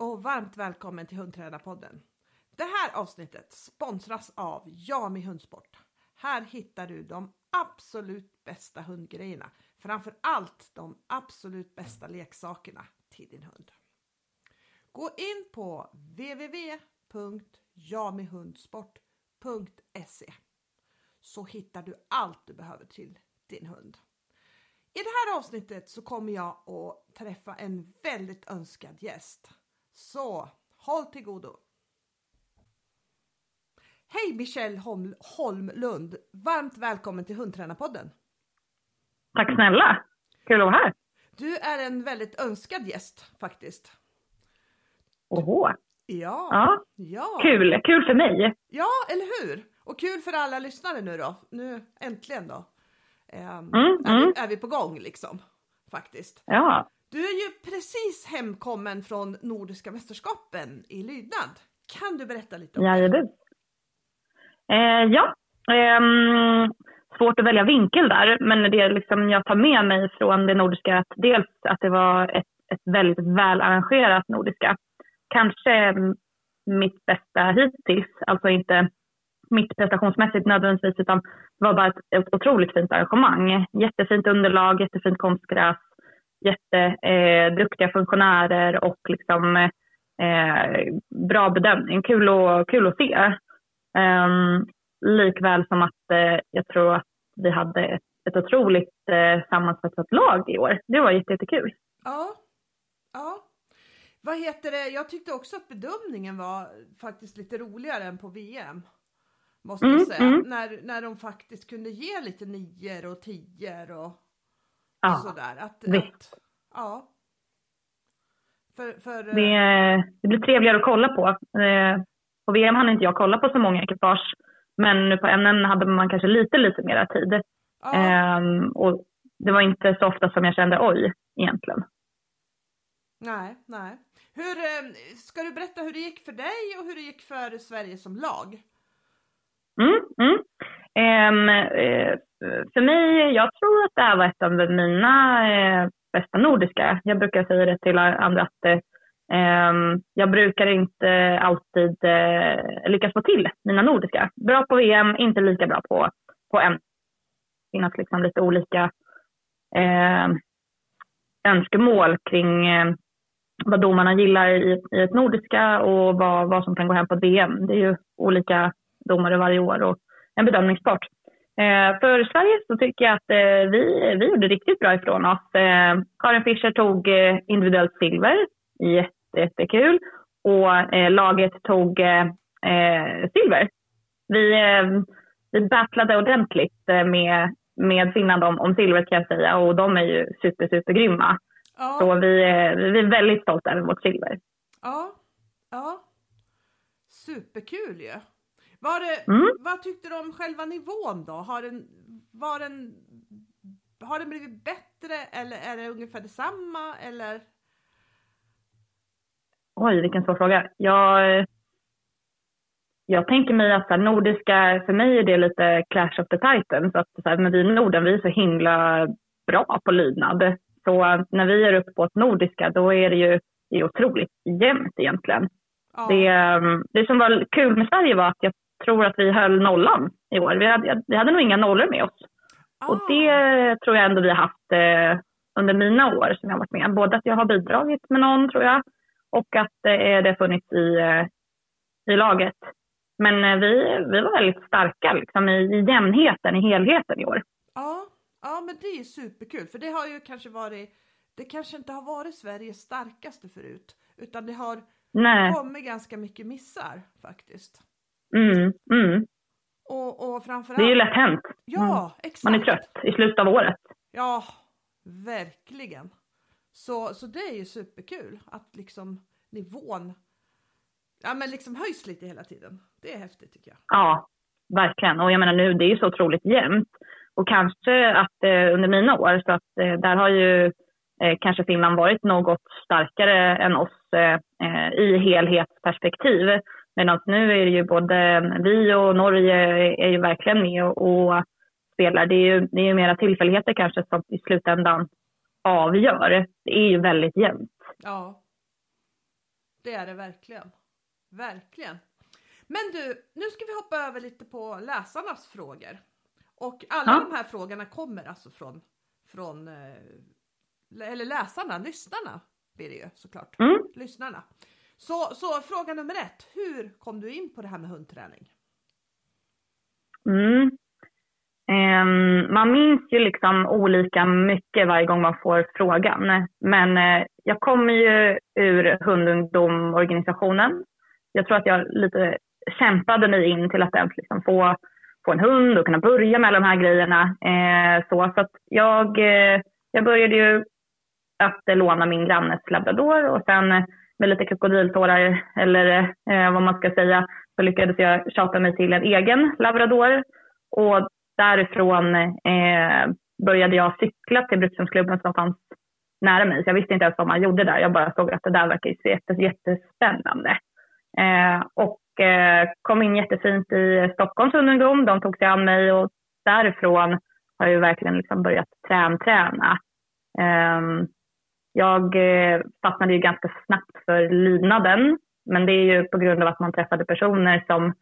Och varmt välkommen till Hundtränarpodden. Det här avsnittet sponsras av Jami Hundsport. Här hittar du de absolut bästa hundgrejerna. Framför allt de absolut bästa leksakerna till din hund. Gå in på www.jamihundsport.se så hittar du allt du behöver till din hund. I det här avsnittet så kommer jag att träffa en väldigt önskad gäst. Så håll till godo! Hej Michelle Holm Holmlund! Varmt välkommen till Hundtränarpodden! Tack snälla! Kul att vara här! Du är en väldigt önskad gäst faktiskt. Oho! Ja, Ja, ja, kul! Kul för mig! ja, eller hur? Och kul för alla lyssnare nu då. Nu äntligen då. Ehm, Mm, är, mm. Vi, är vi på gång liksom faktiskt. Ja, du är ju precis hemkommen från Nordiska mästerskapen i lydnad. Kan du berätta lite om det? Eh, ja, eh, svårt att välja vinkel där, men det liksom jag tar med mig från det nordiska att dels att det var ett, ett väldigt välarrangerat nordiska. Kanske ehm, mitt bästa hittills, alltså inte mitt prestationsmässigt nödvändigtvis, utan det var bara ett, ett otroligt fint arrangemang. Jättefint underlag, jättefint konstgräs, jätteduktiga eh, funktionärer och liksom eh, bra bedömning. Kul, och, kul att se. Um, likväl som att eh, jag tror att vi hade ett, ett otroligt eh, sammansvetsat lag i år. Det var jätte, jättekul. Ja, ja. Vad heter det? Jag tyckte också att bedömningen var faktiskt lite roligare än på VM. Måste jag Mm, säga. mm. När, när de faktiskt kunde ge lite nior och tior och Ja, sådär. Att, visst. att, ja. För, för, det, det blir trevligare att kolla på. Eh, på VM hann inte jag kolla på så många ekipage, men nu på NN hade man kanske lite, lite mera tid. ja, Ehm, och det var inte så ofta som jag kände oj, egentligen. nej, nej. Hur, eh, ska du berätta hur det gick för dig och hur det gick för Sverige som lag? Mm, mm. Ehm, eh, för mig, jag tror att det här var ett av mina eh, bästa nordiska. Jag brukar säga det till andra att ehm, jag brukar inte alltid eh, lyckas få till mina nordiska. Bra på VM, inte lika bra på, på M. Det finns liksom lite olika eh, önskemål kring eh, vad domarna gillar i, i ett nordiska och vad, vad som kan gå hem på ett VM. Det är ju olika domare varje år och en bedömningspart. Eh, för Sverige så tycker jag att eh, vi, vi gjorde riktigt bra ifrån oss. Eh, Karin Fischer tog individuellt silver, jätte, jättekul. Och laget tog silver. Vi, vi battlade ordentligt med, med Finland om, om silvret kan jag säga och de är ju super, super grymma. Ja, Så vi, vi är väldigt stolta över vårt silver. ja, ja. Superkul ju. Var det, Mm. Vad tyckte du om själva nivån då? Har den, var den, har den blivit bättre eller är det ungefär detsamma eller? Oj, vilken svår fråga. Jag, jag tänker mig att här, nordiska, för mig är det lite clash of the titans. Att, så här, men vi i Norden, vi är så himla bra på lydnad. Så när vi är uppe på ett nordiska, då är det ju det är otroligt jämnt egentligen. Ja, Det, ehm, det som var kul med Sverige var att jag tror att vi höll nollan i år. Vi hade, vi hade nog inga nollor med oss. Och Ah, det tror jag ändå vi har haft eh, under mina år som jag har varit med. Både att jag har bidragit med någon tror jag och att eh, det har funnits i, eh, i laget. Men eh, vi, vi var väldigt starka liksom, i, i jämnheten, i helheten i år. ja, ja, men det är superkul för det har ju kanske varit, det kanske inte har varit Sveriges starkaste förut utan det har Nej. kommit ganska mycket missar faktiskt. Mm, mm. Och, och framförallt. Det är ju lätt hänt. Ja, exakt. Man är trött i slutet av året. Ja, verkligen. Så, så det är ju superkul att liksom nivån ja, men liksom höjs lite hela tiden. Det är häftigt tycker jag. Ja, verkligen. Och jag menar nu, det är ju så otroligt jämnt. Och kanske att eh, under mina år, så att eh, där har ju eh, kanske Finland varit något starkare än oss eh, eh, i helhetsperspektiv. Medan nu är det ju både vi och Norge är ju verkligen med och, spelar. Det är ju, det är ju mera tillfälligheter kanske som i slutändan avgör. Det är ju väldigt jämnt. Ja. Det är det verkligen. Verkligen. Men du, nu ska vi hoppa över lite på läsarnas frågor. Och alla Ja. de här frågorna kommer alltså från, från eh, eller läsarna, lyssnarna blir det ju såklart. Mm. Lyssnarna. Så, så fråga nummer ett, hur kom du in på det här med hundträning? Mm. Um, man minns ju liksom olika mycket varje gång man får frågan. Men uh, jag kommer ju ur hundungdomorganisationen. Jag tror att jag lite kämpade mig in till att ens liksom få, få en hund och kunna börja med alla de här grejerna. Uh, så så att jag, uh, jag började ju att låna min grannes labrador och sen med lite krokodiltårar eller eh, vad man ska säga så lyckades jag tjata mig till en egen labrador. Och därifrån eh, började jag cykla till Brukshundsklubben som fanns nära mig. Så jag visste inte ens vad man gjorde där. Jag bara såg att det där verkar jättes, jättespännande. Eh, och eh, kom in jättefint i Stockholms ungdom. De tog sig an mig och därifrån har jag verkligen liksom börjat trän-träna jag eh, fastnade ju ganska snabbt för lydnaden. Men det är ju på grund av att man träffade personer som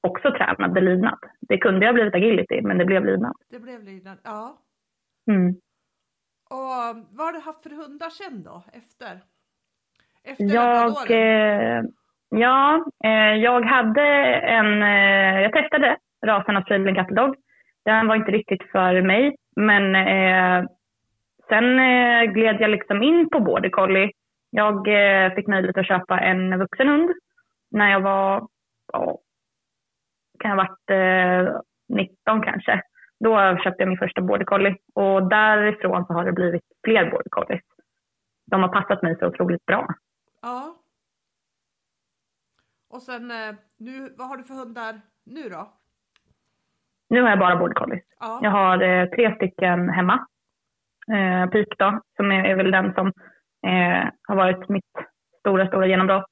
också tränade lydnad. Det kunde ha blivit agility, men det blev lydnad. Det blev lydnad, ja. Mm. Och vad har du haft för hundar sen då, efter? Efter Jag, eh, ja, eh, jag hade en, eh, jag testade rasen Australian Cattle Dog. Den var inte riktigt för mig, men eh, sen eh, gled jag liksom in på border collie. Jag eh, fick möjlighet att köpa en vuxen hund när jag var, ja, kan ha varit eh, 19 kanske. Då köpte jag min första border collie och därifrån så har det blivit fler border collies. De har passat mig så otroligt bra. Ja. Och sen eh, nu, vad har du för hundar nu då? Nu har jag bara border collies. Ja. Jag har eh, tre stycken hemma. Eh, Pik då, som är, är väl den som eh, har varit mitt stora, stora genombrott.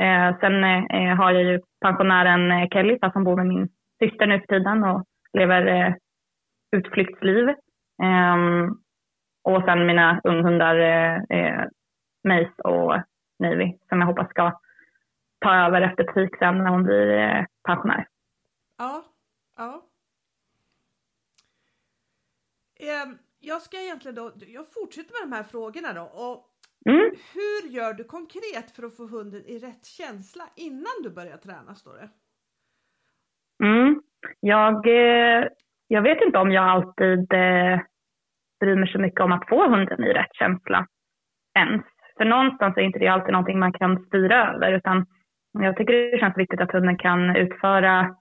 Eh, sen eh, har jag ju pensionären eh, Kelly fast som bor med min syster nu för tiden och lever eh, utflyktsliv. Ehm, och sen mina unghundar eh, eh, Mace och Navy som jag hoppas ska ta över efter Pik sen när hon blir eh, pensionär. Ja. ja. Um, jag ska egentligen då, jag fortsätter med de här frågorna då. Och Mm. hur gör du konkret för att få hunden i rätt känsla innan du börjar träna står det? Mm. Jag, eh, jag vet inte om jag alltid eh, bryr mig så mycket om att få hunden i rätt känsla ens. För någonstans är inte det alltid någonting man kan styra över utan jag tycker det känns viktigt att hunden kan utföra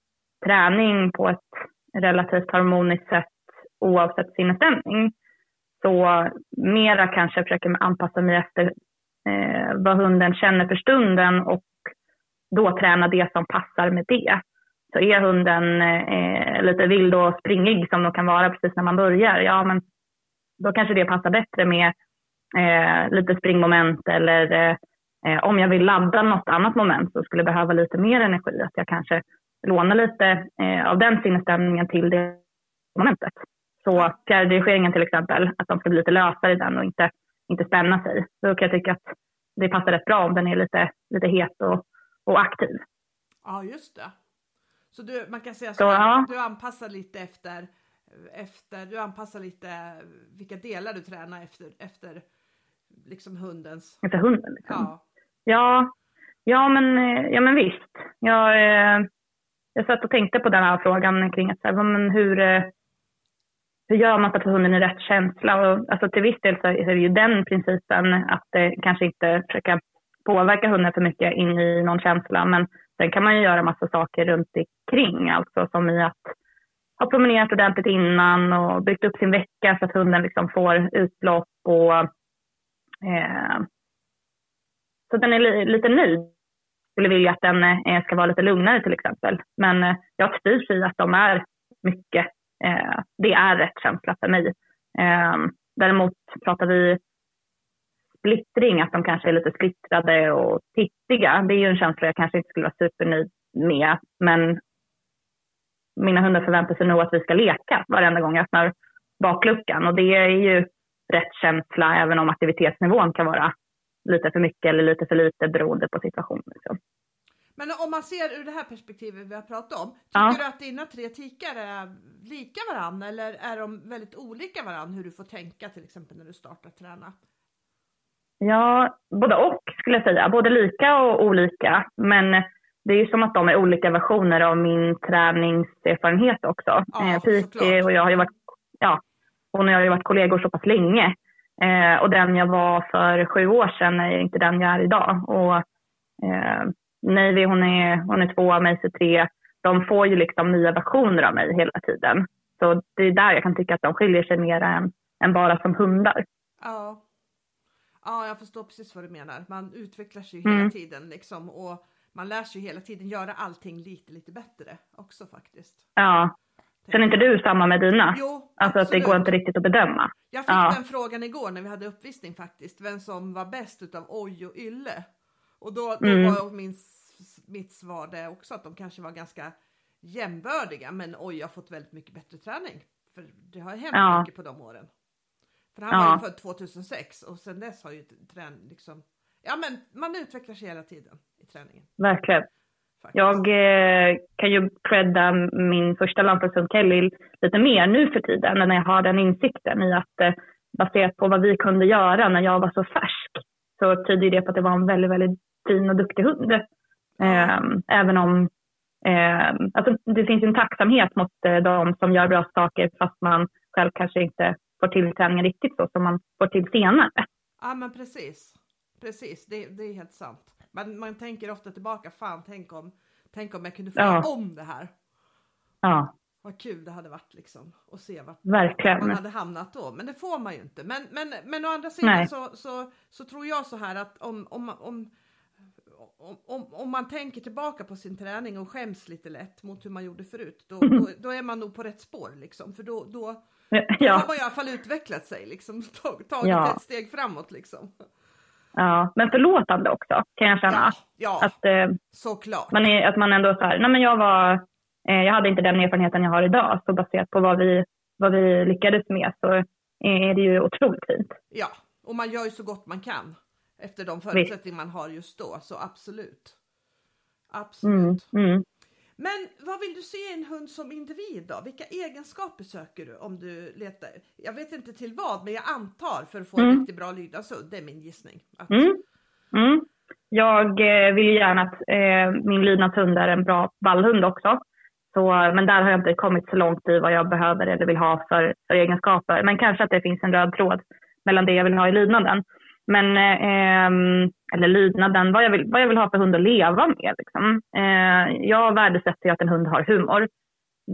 träning på ett relativt harmoniskt sätt oavsett sinnesstämning. Så mera kanske jag försöker anpassa mig efter eh, vad hunden känner för stunden och då träna det som passar med det. Så är hunden eh, lite vild och springig som de kan vara precis när man börjar, ja men då kanske det passar bättre med eh, lite springmoment eller eh, eh om jag vill ladda något annat moment så skulle jag behöva lite mer energi, att jag kanske lånar lite eh, av den sinnesstämningen till det momentet. Så fjärrdirigeringen till exempel, att de ska bli lite lösare i den och inte, inte spänna sig. Då kan jag tycka att det passar rätt bra om den är lite, lite het och, och aktiv. Ja, just det. Så du, man kan säga så, Så, ja. du anpassar lite efter, efter, du anpassar lite vilka delar du tränar efter, efter liksom hundens, Efter hunden. Liksom. ja. Ja, ja, men, ja men visst. Jag, eh, jag satt och tänkte på den här frågan kring att så här, men hur, eh, hur gör man för att få hunden i rätt känsla? Och, alltså, till viss del så är det ju den principen att eh, kanske inte försöka påverka hunden för mycket in i någon känsla. Men sen kan man ju göra massa saker runt omkring, alltså som i att ha promenerat ordentligt innan och byggt upp sin vecka så att hunden liksom får utlopp och eh, så den är li- lite nöjd. Skulle vilja att den eh, ska vara lite lugnare till exempel. Men eh, jag styrs i att de är mycket, eh, det är rätt känsla för mig. Eh, däremot pratar vi splittring, att de kanske är lite splittrade och tittiga. Det är ju en känsla jag kanske inte skulle vara supernöjd med. Men mina hundar förväntar sig nog att vi ska leka varenda gång jag öppnar bakluckan. Och det är ju rätt känsla även om aktivitetsnivån kan vara lite för mycket eller lite för lite beroende på situationen. Men om man ser ur det här perspektivet vi har pratat om, tycker Ja. du att dina tre tikar är lika varann eller är de väldigt olika varann hur du får tänka till exempel när du startar träna? Ja, både och skulle jag säga. Både lika och olika. Men det är ju som att de är olika versioner av min träningserfarenhet också. Ja, eh, Piki och jag har ju varit, ja, hon och jag har ju varit kollegor så pass länge. Eh, och den jag var för sju år sedan är inte den jag är idag. Och eh, Navy hon är, hon är två, Macy tre. De får ju liksom nya versioner av mig hela tiden. Så det är där jag kan tycka att de skiljer sig mer än, än bara som hundar. Ja. ja, jag förstår precis vad du menar. Man utvecklar sig ju Mm. hela tiden liksom och man lär sig hela tiden göra allting lite, lite bättre också faktiskt. Ja. Känner inte du samma med dina? Jo, Alltså att det absolut. går inte riktigt att bedöma. Jag fick Ja. den frågan igår när vi hade uppvisning faktiskt, vem som var bäst utav Oj och Ylle. Och då, då Mm. var min, mitt svar det också att de kanske var ganska jämbördiga, men Oj har fått väldigt mycket bättre träning. För det har hänt Ja. mycket på de åren. För han Ja. var ju född 2006 och sen dess har ju trän liksom, ja men man utvecklar sig hela tiden i träningen. Verkligen. Faktiskt. Jag eh, kan ju credda min första lantbrukshund Kelly lite mer nu för tiden när jag har den insikten i att eh, baserat på vad vi kunde göra när jag var så färsk så tyder det på att det var en väldigt, väldigt fin och duktig hund. Ehm, även om ehm, alltså det finns en tacksamhet mot eh, de som gör bra saker fast man själv kanske inte får till träningen riktigt så som man får till senare. Ja men precis. Precis, det, det är helt sant. Man, man tänker ofta tillbaka, fan tänk om, tänk om jag kunde få Ja. om det här. Ja, Vad kul det hade varit liksom och se vart Verkligen. man hade hamnat då. Men det får man ju inte. Men, men, men å andra sidan så, så, så tror jag så här att om, om, om, om, om, om man tänker tillbaka på sin träning och skäms lite lätt mot hur man gjorde förut, då, då, då är man nog på rätt spår liksom. För då, då, då har ja, man i alla fall utvecklat sig liksom, tag- tagit Ja. ett steg framåt liksom. ja. Men förlåtande också kan jag känna. Ja, ja Att eh, såklart. man, är, att man ändå så här, nej men jag var, eh, jag hade inte den erfarenheten jag har idag. Så baserat på vad vi, vad vi lyckades med så är det ju otroligt fint. Ja, och man gör ju så gott man kan efter de förutsättningar man har just då, så absolut. Absolut. Mm, mm. Men vad vill du se i en hund som individ då? Vilka egenskaper söker du om du letar? Jag vet inte till vad, men jag antar för att få en Mm. riktigt bra lydnadshund. Det är min gissning. Att, Mm. Mm. Jag eh, vill gärna att eh, min lydnadshund är en bra vallhund också. Så, men där har jag inte kommit så långt i vad jag behöver eller vill ha för, för egenskaper. Men kanske att det finns en röd tråd mellan det jag vill ha i lydnaden. Men, eh, eller lydnaden, vad jag, vill, vad jag vill ha för hund att leva med. Liksom. Eh, jag värdesätter ju att en hund har humor.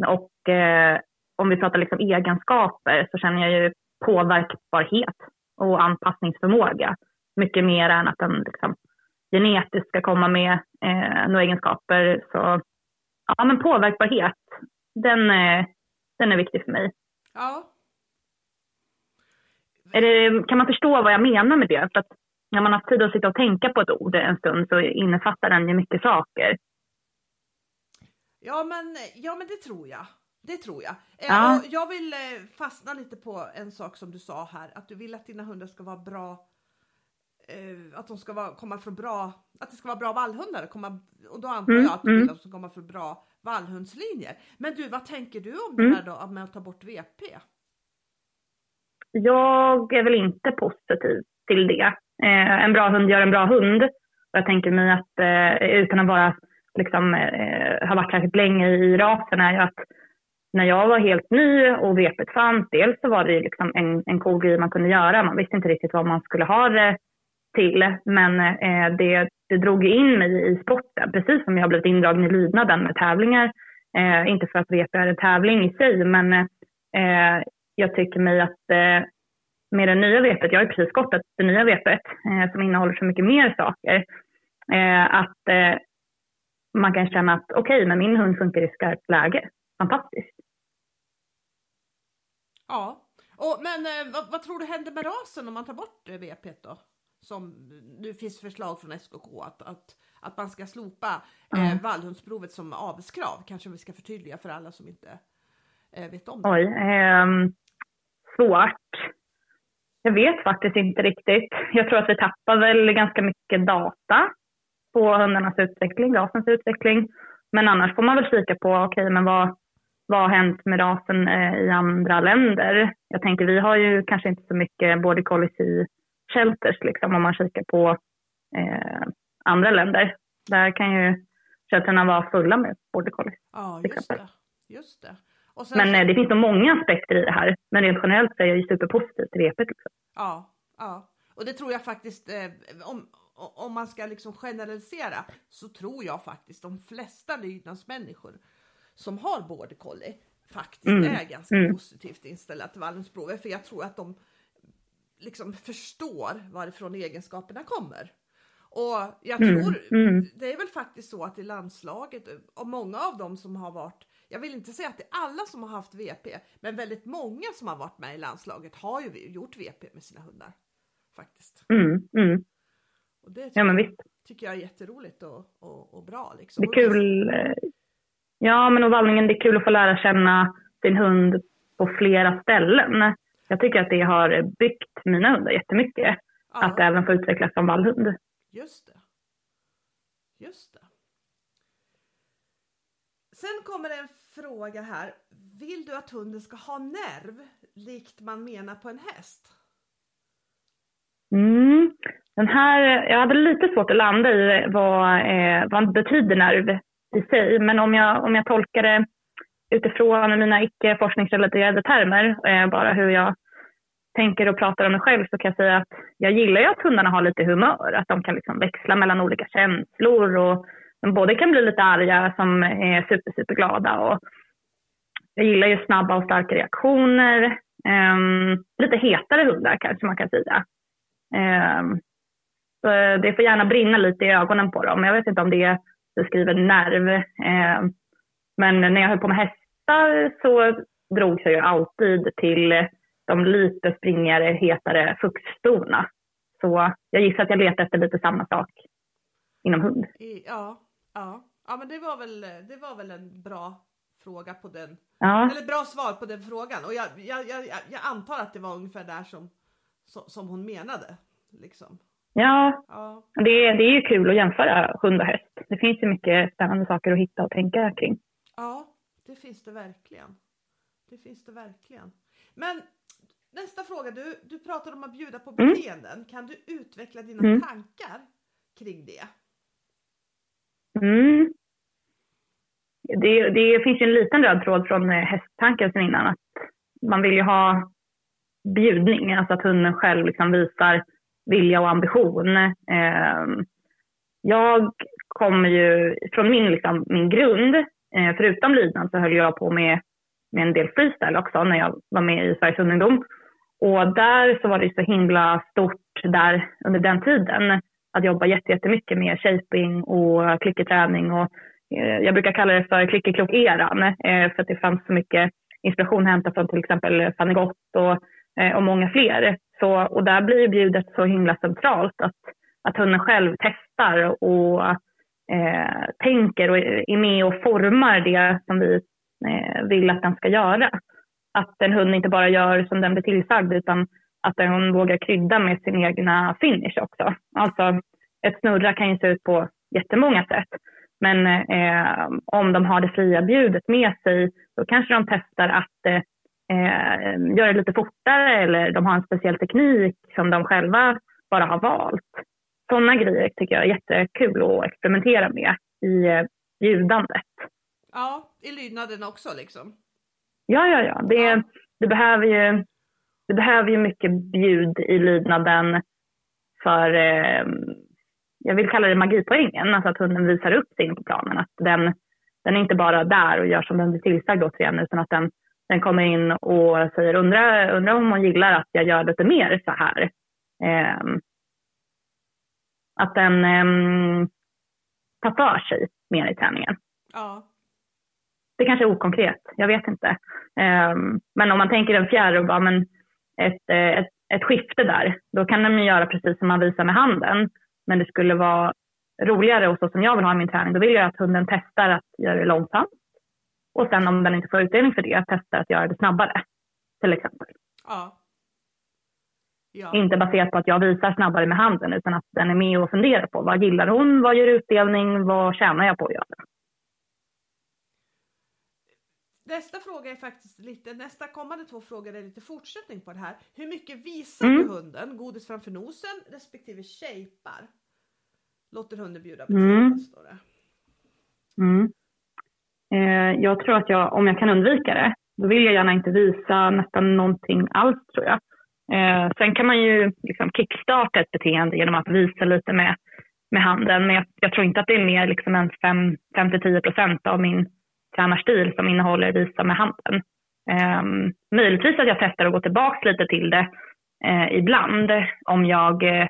Och eh, om vi pratar liksom egenskaper så känner jag ju påverkbarhet och anpassningsförmåga mycket mer än att den liksom, genetiskt ska komma med eh, några egenskaper. Så ja, men påverkbarhet, den, eh, den är viktig för mig. ja, det, kan man förstå vad jag menar med det? För att när man har tid att sitta och tänka på ett ord en stund så innefattar den ju mycket saker. ja, men, ja, men det tror jag. Det tror jag. Eh, Ja. jag vill eh, fastna lite på en sak som du sa här, att du vill att dina hundar ska vara bra eh, att de ska vara, komma från bra, att det ska vara bra vallhundar komma, och då antar Mm, jag att du vill att de ska komma från bra vallhundslinjer. Men du, vad tänker du om Mm. det här då med att ta bort VP? Jag är väl inte positiv till det. Eh, en bra hund gör en bra hund. Jag tänker mig att eh, utan att vara, liksom, eh, ha varit särskilt länge i rasen är ju att när jag var helt ny och vepet fanns, dels så var det ju liksom en, en cool grej man kunde göra. Man visste inte riktigt vad man skulle ha det till. Men eh, det, det drog ju in mig i sporten, precis som jag har blivit indragen i lydnaden med tävlingar. Eh, inte för att VP är en tävling i sig, men eh, jag tycker mig att eh, med det nya vepet, jag har precis gått det nya vepet eh, som innehåller så mycket mer saker, eh, att eh, man kan känna att okej, men min hund funkar i skarpt läge. Fantastiskt. Ja, och, men eh, vad, vad tror du händer med rasen om man tar bort eh, VP då? Som nu finns förslag från SKK att, att, att man ska slopa eh, Mm. vallhundsprovet som avelskrav. Kanske vi ska förtydliga för alla som inte eh, vet om det. Oj, ehm, svårt. Jag vet faktiskt inte riktigt. Jag tror att vi tappar väl ganska mycket data på hundarnas utveckling, rasens utveckling. Men annars får man väl kika på, okej, okay, men vad, vad har hänt med rasen eh, i andra länder? Jag tänker, vi har ju kanske inte så mycket border collies i shelters, liksom, om man kikar på eh, andra länder. Där kan ju shelterna vara fulla med border collies. Ja, just det. Just det. Men så... Eh, det finns så många aspekter i det här. Men rent generellt så är jag ju superpositiv till repet. Liksom. Ja, ja. Och det tror jag faktiskt, eh, om, om man ska liksom generalisera, så tror jag faktiskt de flesta lydnadsmänniskor som har border collie faktiskt mm. är ganska mm. positivt inställda till vallensprover. För jag tror att de liksom förstår varifrån egenskaperna kommer. Och jag mm, tror, mm. det är väl faktiskt så att i landslaget, och många av dem som har varit, jag vill inte säga att det är alla som har haft VP, men väldigt många som har varit med i landslaget har ju gjort VP med sina hundar. Faktiskt. Mm, mm. Och det ja, men visst. tycker jag är jätteroligt och, och, och bra. Liksom. Det är kul. Eh, ja, men och vallningen, det är kul att få lära känna sin hund på flera ställen. Jag tycker att det har byggt mina hundar jättemycket. Ja. Att även få utvecklas som vallhund. Just det. Just det. Sen kommer en fråga här. Vill du att hunden ska ha nerv likt man menar på en häst? Mm. Den här, jag hade lite svårt att landa i vad, eh, vad betyder nerv i sig. Men om jag, om jag tolkar det utifrån mina icke forskningsrelaterade termer, eh, bara hur jag tänker och pratar om mig själv så kan jag säga att jag gillar ju att hundarna har lite humör, att de kan liksom växla mellan olika känslor och både kan bli lite arga som är super, super glada och jag gillar ju snabba och starka reaktioner. Um, lite hetare hundar kanske man kan säga. Um, så det får gärna brinna lite i ögonen på dem. Jag vet inte om det beskriver nerv. Um, men när jag höll på med hästar så drogs jag ju alltid till de lite springigare, hetare fuxstorna. Så jag gissar att jag letar efter lite samma sak inom hund. Ja, ja. ja men det var, väl, det var väl en bra fråga på den, ja. eller bra svar på den frågan. Och jag, jag, jag, jag antar att det var ungefär där som, som hon menade. Liksom. Ja, ja. Det, det är ju kul att jämföra hund och häst. Det finns ju mycket spännande saker att hitta och tänka kring. Ja, det finns det verkligen. Det finns det verkligen. Men Nästa fråga, du, du pratar om att bjuda på mm. beteenden. Mm. Kan du utveckla dina mm. tankar kring det? Mm. Det, det finns ju en liten röd tråd från eh, hästtanken sen innan. Att man vill ju ha bjudning, alltså att hunden själv liksom visar vilja och ambition. Ehm, jag kommer ju från min, liksom, min grund, eh, förutom lydnad så höll jag på med, med en del freestyle också när jag var med i Sveriges Ungdom. Och där så var det så himla stort där under den tiden att jobba jättemycket med shaping och klickerträning och eh, jag brukar kalla det för klickerklok-eran eh, för att det fanns så mycket inspiration att hämta från till exempel Fanny Gott och, eh, och många fler. Så, och där blir bjudet så himla centralt att, att hunden själv testar och eh, tänker och är med och formar det som vi eh, vill att den ska göra att en hund inte bara gör som den blir tillsagd utan att hund vågar krydda med sin egna finish också. Alltså ett snurra kan ju se ut på jättemånga sätt. Men eh, om de har det fria bjudet med sig då kanske de testar att eh, göra det lite fortare eller de har en speciell teknik som de själva bara har valt. Sådana grejer tycker jag är jättekul att experimentera med i eh, bjudandet. Ja, i lydnaden också liksom. Ja, ja, ja. Det, det, behöver ju, det behöver ju mycket bjud i lydnaden för, eh, jag vill kalla det magipoängen, alltså att hunden visar upp sig in på planen. Att den, den är inte bara där och gör som den blir tillsagd återigen, utan att den, den kommer in och säger undrar undra om hon gillar att jag gör lite mer så här. Eh, att den eh, tar för sig mer i träningen. Ja. Det kanske är okonkret, jag vet inte. Um, men om man tänker en fjärr och bara, men ett, eh, ett, ett skifte där, då kan de göra precis som man visar med handen. Men det skulle vara roligare och så som jag vill ha i min träning, då vill jag att hunden testar att göra det långsamt. Och sen om den inte får utdelning för det, testar att göra det snabbare. Till exempel. Ja. Ja. Inte baserat på att jag visar snabbare med handen utan att den är med och funderar på vad gillar hon, vad ger utdelning, vad tjänar jag på att göra. Nästa fråga är faktiskt lite, nästa kommande två frågor är lite fortsättning på det här. Hur mycket visar mm. du hunden godis framför nosen respektive shapar? Låter hunden bjuda beteende, mm. står det. Mm. Eh, jag tror att jag, om jag kan undvika det, då vill jag gärna inte visa nästan någonting alls tror jag. Eh, sen kan man ju liksom kickstarta ett beteende genom att visa lite med, med handen, men jag, jag tror inte att det är mer liksom än 5-10 procent av min tränarstil som innehåller visa med handen. Um, möjligtvis att jag testar att gå tillbaka lite till det eh, ibland om jag eh,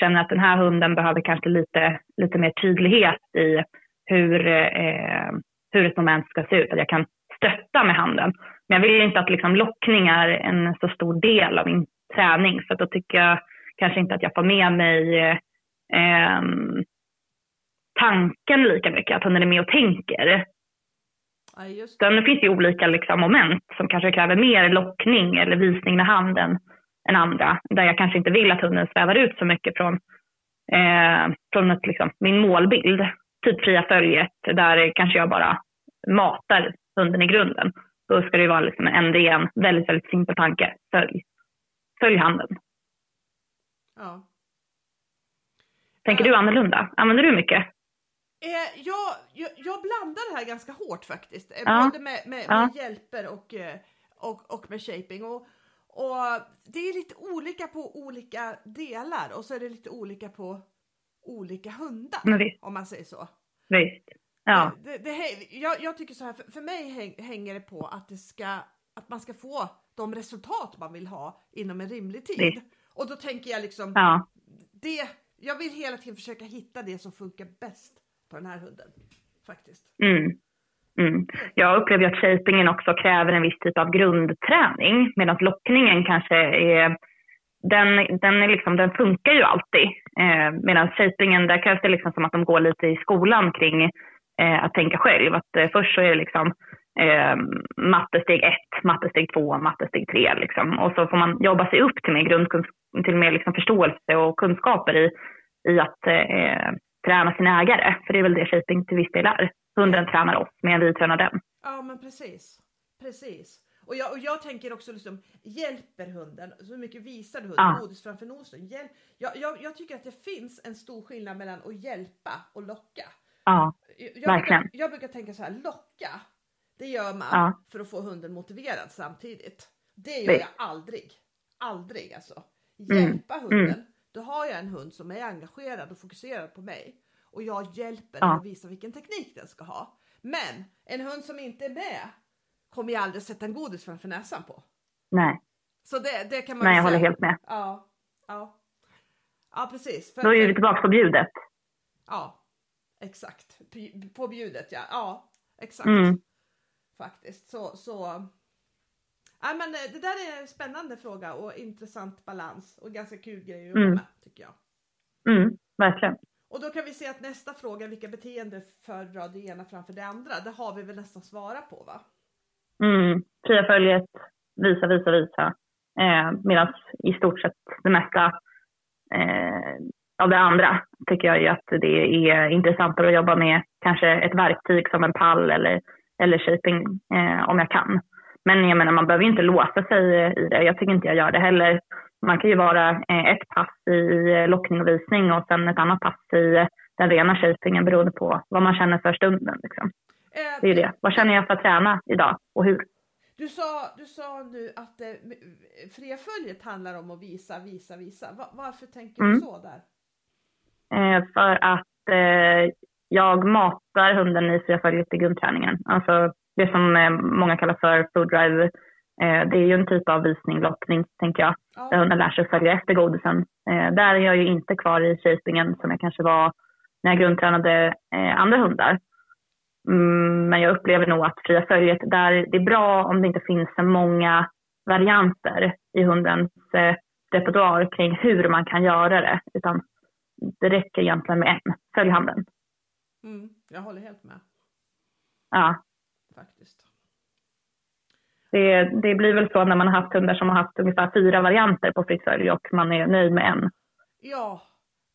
känner att den här hunden behöver kanske lite, lite mer tydlighet i hur, eh, hur ett moment ska se ut. Att jag kan stötta med handen. Men jag vill inte att liksom, lockning är en så stor del av min träning. Så då tycker jag kanske inte att jag får med mig eh, ehm, tanken lika mycket, att hunden är med och tänker. Ja, just Sen finns det olika liksom, moment som kanske kräver mer lockning eller visning med handen än andra. Där jag kanske inte vill att hunden svävar ut så mycket från, eh, från ett, liksom, min målbild. Typ fria följet, där kanske jag bara matar hunden i grunden. Då ska det vara liksom en en väldigt, väldigt simpel tanke. Följ, följ handen. Ja. Tänker du annorlunda? Använder du mycket? Eh, jag, jag, jag, blandar det här ganska hårt faktiskt. Eh, ja. Både med, med, ja. med hjälper och, eh, och, och med shaping. Och, och det är lite olika på olika delar och så är det lite olika på olika hundar. Om man säger så. Visst. Ja. Det, det, jag, jag, tycker så här, för, för mig hänger det på att, det ska, att man ska få de resultat man vill ha inom en rimlig tid. Visst. Och då tänker jag liksom, ja. det, jag vill hela tiden försöka hitta det som funkar bäst på den här hunden. Faktiskt. Mm. Mm. Jag upplever att shapingen också kräver en viss typ av grundträning medan lockningen kanske är den, den, är liksom, den funkar ju alltid. Eh, medan shapingen, där krävs det liksom som att de går lite i skolan kring eh, att tänka själv. Att, eh, först så är det liksom eh, mattesteg 1, mattesteg 2, mattesteg 3. Liksom. Och så får man jobba sig upp till mer, grundkunsk- till mer liksom förståelse och kunskaper i, i att eh, träna sin ägare. För det är väl det shaping till viss del är. Hunden tränar oss medan vi tränar den. Ja men precis. Precis. Och jag, och jag tänker också liksom, hjälper hunden? Så mycket visar du hunden? Ja. Framför nosen? Hjäl jag, jag, jag, tycker att det finns en stor skillnad mellan att hjälpa och locka. Ja, jag, verkligen. Brukar, jag brukar tänka så här, locka, det gör man ja. för att få hunden motiverad samtidigt. Det gör jag aldrig. Aldrig alltså. Mm. Hjälpa mm. hunden, mm. Då har jag en hund som är engagerad och fokuserad på mig och jag hjälper den och visar vilken teknik den ska ha. Men en hund som inte är med kommer jag aldrig sätta en godis framför näsan på. Nej. Så det, det kan man Nej, jag håller helt med. Ja, ja. Ja, precis. För, Då är vi tillbaka på bjudet. Ja, exakt. På bjudet, ja. Ja, exakt. Mm. Faktiskt. Så, så. Ja, men eh, det där är en spännande fråga och intressant balans och ganska kul grej att jobba mm. med tycker jag. Mm, verkligen. Och då kan vi se att nästa fråga, vilka beteenden föredrar det ena framför det andra? Det har vi väl nästan svarat på va? Mm, fria följet, visa, visa, visa. Eh, Medan i stort sett det mesta eh, av det andra tycker jag ju att det är intressantare att jobba med kanske ett verktyg som en pall eller, eller shaping eh, om jag kan. Men jag menar, man behöver ju inte låsa sig i det. Jag tycker inte jag gör det heller. Man kan ju vara eh, ett pass i lockning och visning och sen ett annat pass i den rena shapingen beroende på vad man känner för stunden. Liksom. Eh, det är det. Vad känner jag för att träna idag och hur? Du sa, du sa nu att eh, fria följet handlar om att visa, visa, visa. Va, varför tänker mm. du så där? Eh, för att eh, jag matar hunden i fria följet i grundträningen. Alltså det som eh, många kallar för food drive. Eh, det är ju en typ av visning, lockning, tänker jag. Ja. Där hunden lär sig att följa efter godisen. där är jag ju inte kvar i shapingen som jag kanske var när jag grundtränade andra hundar. Mm, men jag upplever nog att fria följet, där det är bra om det inte finns så många varianter i hundens eh, repertoar kring hur man kan göra det. Utan det räcker egentligen med en. Följ handen. Mm, jag håller helt med. Ja. Faktiskt. Det, det blir väl så när man har haft hundar som har haft ungefär fyra varianter på fritt följ och man är nöjd med en. Ja,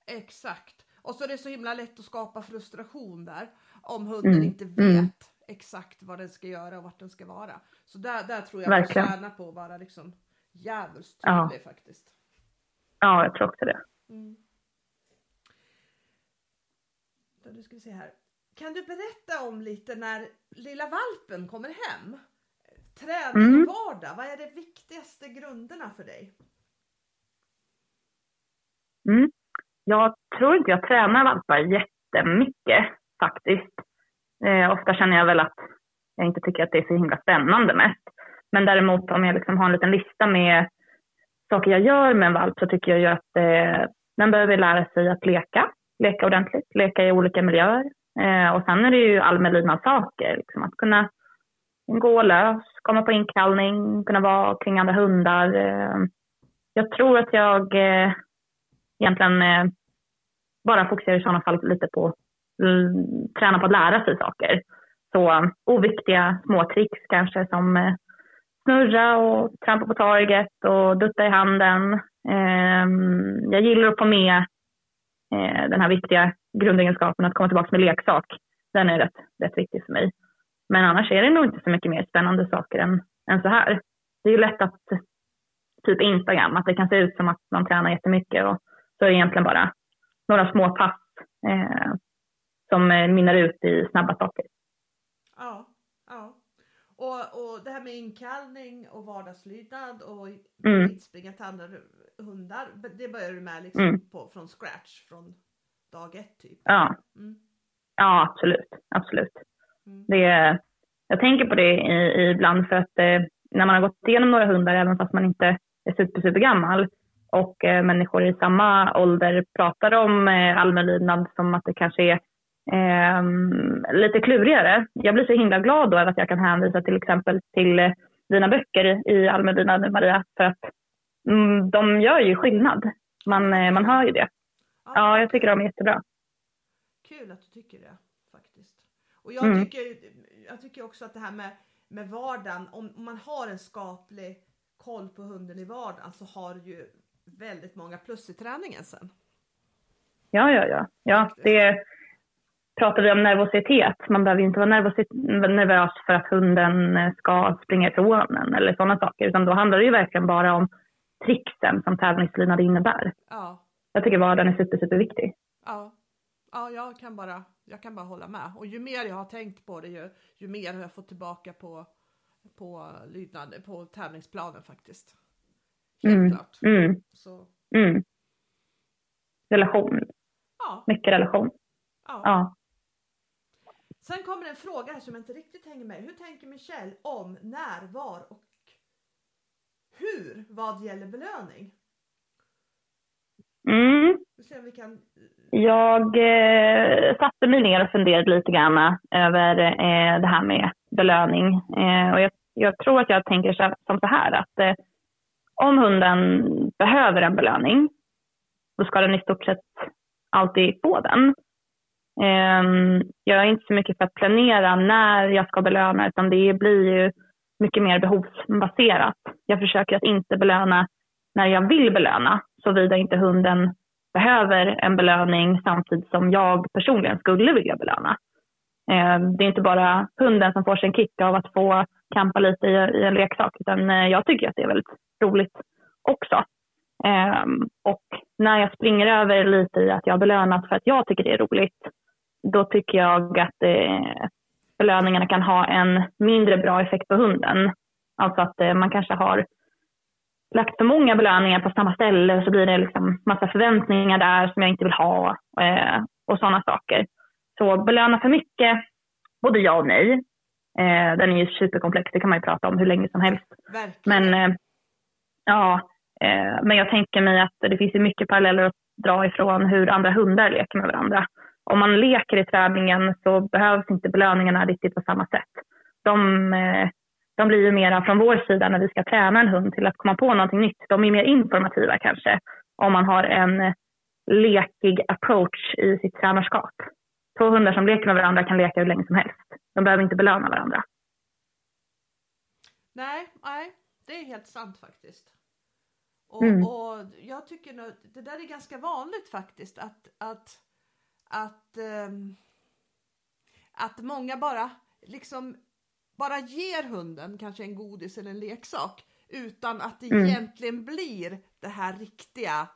exakt. Och så är det så himla lätt att skapa frustration där om hunden Mm, inte vet mm. exakt vad den ska göra och vart den ska vara. Så där, där tror jag Verkligen. man tjänar på att vara liksom djävulskt Ja. tydlig faktiskt. Ja, jag tror också det. Mm. Då, ska vi se här. Kan du berätta om lite när lilla valpen kommer hem? Träning Mm. och vardag, vad är de viktigaste grunderna för dig? Mm. Jag tror inte jag tränar valpar jättemycket faktiskt. Eh, ofta känner jag väl att jag inte tycker att det är så himla spännande mest. Men däremot om jag liksom har en liten lista med saker jag gör med en valp så tycker jag ju att eh, den behöver lära sig att leka. Leka ordentligt, leka i olika miljöer. Eh, och sen är det ju allmänlydnad saker. Liksom att kunna gå lös, komma på inkallning, kunna vara kring andra hundar. Eh, jag tror att jag eh, egentligen eh, bara fokuserar i sådana fall lite på mm, träna på att lära sig saker. Så oviktiga små tricks kanske som eh, snurra och trampa på torget och dutta i handen. Eh, jag gillar att få med eh, den här viktiga grundegenskapen att komma tillbaka med leksak. Den är rätt, rätt viktig för mig. Men annars är det nog inte så mycket mer spännande saker än, än så här. Det är ju lätt att typ Instagram, att det kan se ut som att man tränar jättemycket och så är det egentligen bara några små pass eh, som eh, mynnar ut i snabba saker. Ja, ja. Och, och det här med inkallning och vardagslydnad och Mm. springa till andra hundar, det börjar du med liksom Mm. på, från scratch, från dag ett typ? Ja, Mm. ja absolut. absolut. Mm. Det, jag tänker på det i, ibland för att eh, när man har gått igenom några hundar, även fast man inte är super, super gammal och eh, människor i samma ålder pratar om eh, allmänlydnad som att det kanske är eh, lite klurigare. Jag blir så himla glad då att jag kan hänvisa till exempel till eh, dina böcker i allmänlydnad Maria, för att mm, de gör ju skillnad. Man, eh, man hör ju det. Ja, jag tycker de är jättebra. Kul att du tycker det faktiskt. Och jag, Mm. tycker, jag tycker också att det här med, med vardagen, om, man har en skaplig koll på hunden i vardagen så har du ju väldigt många plus i träningen sen. Ja, ja, ja. ja det pratar vi om nervositet. Man behöver inte vara nervös för att hunden ska springa ifrån en eller sådana saker. Utan då handlar det ju verkligen bara om tricksen som tävlingslydnad innebär. Ja, Jag tycker vardagen är super, superviktig. ja. Ja, jag kan, bara, jag kan bara hålla med. Och ju mer jag har tänkt på det, ju, ju mer har jag fått tillbaka på, på lydnad, på tävlingsplanen faktiskt. Helt Mm. klart. Mm, Så, mm. Relation. ja, Mycket relation. ja. Ja. Sen kommer en fråga här som jag inte riktigt hänger med. Hur tänker Michelle om när, var och hur vad gäller belöning? Mm. Kan... Jag eh, satte mig ner och funderade lite grann över eh, det här med belöning. Eh, och jag, jag tror att jag tänker så, som så här att eh, om hunden behöver en belöning, då ska den i stort sett alltid få den. Eh, jag är inte så mycket för att planera när jag ska belöna, utan det blir ju mycket mer behovsbaserat. Jag försöker att inte belöna när jag vill belöna, såvida inte hunden behöver en belöning samtidigt som jag personligen skulle vilja belöna. Eh, det är inte bara hunden som får sin kick av att få kampa lite i en leksak, utan eh, jag tycker att det är väldigt roligt också. Ehm, och när jag springer över lite i att jag belönat för att jag tycker det är roligt, då tycker jag att eh, belöningarna kan ha en mindre bra effekt på hunden. Alltså att man kanske har lagt för många belöningar på samma ställe så blir det liksom massa förväntningar där som jag inte vill ha eh, och sådana saker. Så belöna för mycket, både ja och nej. Eh, den är ju superkomplex, det kan man ju prata om hur länge som helst. Verkligen. Men eh, ja, eh, men jag tänker mig att det finns ju mycket paralleller att dra ifrån hur andra hundar leker med varandra. Om man leker i träningen så behövs inte belöningarna riktigt på samma sätt. De, eh, de blir ju mera från vår sida när vi ska träna en hund till att komma på någonting nytt. De är mer informativa kanske om man har en lekig approach i sitt tränarskap. Två hundar som leker med varandra kan leka hur länge som helst. De behöver inte belöna varandra. Nej, nej, det är helt sant faktiskt. Och, Mm. och jag tycker nog, det där är ganska vanligt faktiskt att, att, att, ehm, att många bara liksom bara ger hunden kanske en godis eller en leksak utan att det Mm. egentligen blir det här riktiga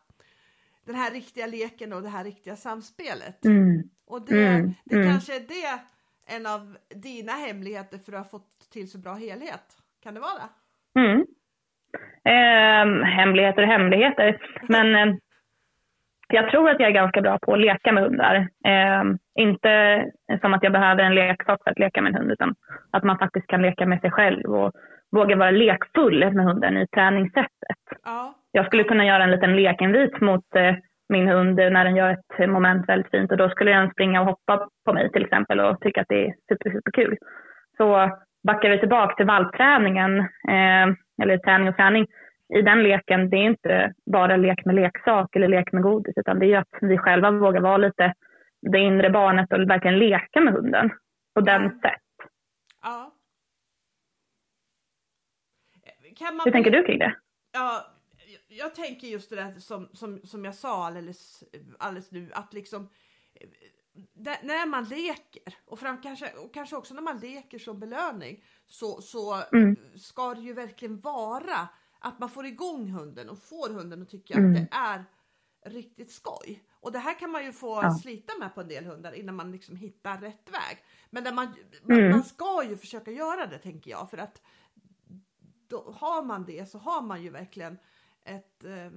den här riktiga leken och det här riktiga samspelet. Mm. Och det, Mm, det mm. kanske är det en av dina hemligheter för att ha fått till så bra helhet. Kan det vara det? Mm. Ehm, hemligheter och hemligheter. Men eh, jag tror att jag är ganska bra på att leka med hundar. Ehm, inte som att jag behöver en leksak för att leka med en hund, utan att man faktiskt kan leka med sig själv och våga vara lekfull med hunden i träningssättet. Ja. Jag skulle kunna göra en liten lekinvit mot eh, min hund när den gör ett moment väldigt fint och då skulle den springa och hoppa på mig till exempel och tycka att det är super, super kul. Så backar vi tillbaka till valpträningen, eh, eller träning och träning, i den leken, det är inte bara lek med leksak eller lek med godis, utan det är att vi själva vågar vara lite det inre barnet och verkligen leka med hunden på den sätt. ja. Man Hur tänker du kring det? Ja, jag- tänker just det där som, som, som jag sa alldeles, alldeles nu, att liksom där, när man leker och, fram, kanske, och kanske också när man leker som belöning så, så Mm. ska det ju verkligen vara att man får igång hunden och får hunden att tycka Mm. att det är riktigt skoj. Och det här kan man ju få Ja. slita med på en del hundar innan man liksom hittar rätt väg. Men där man, Mm. man ska ju försöka göra det tänker jag för att då har man det så har man ju verkligen ett, eh,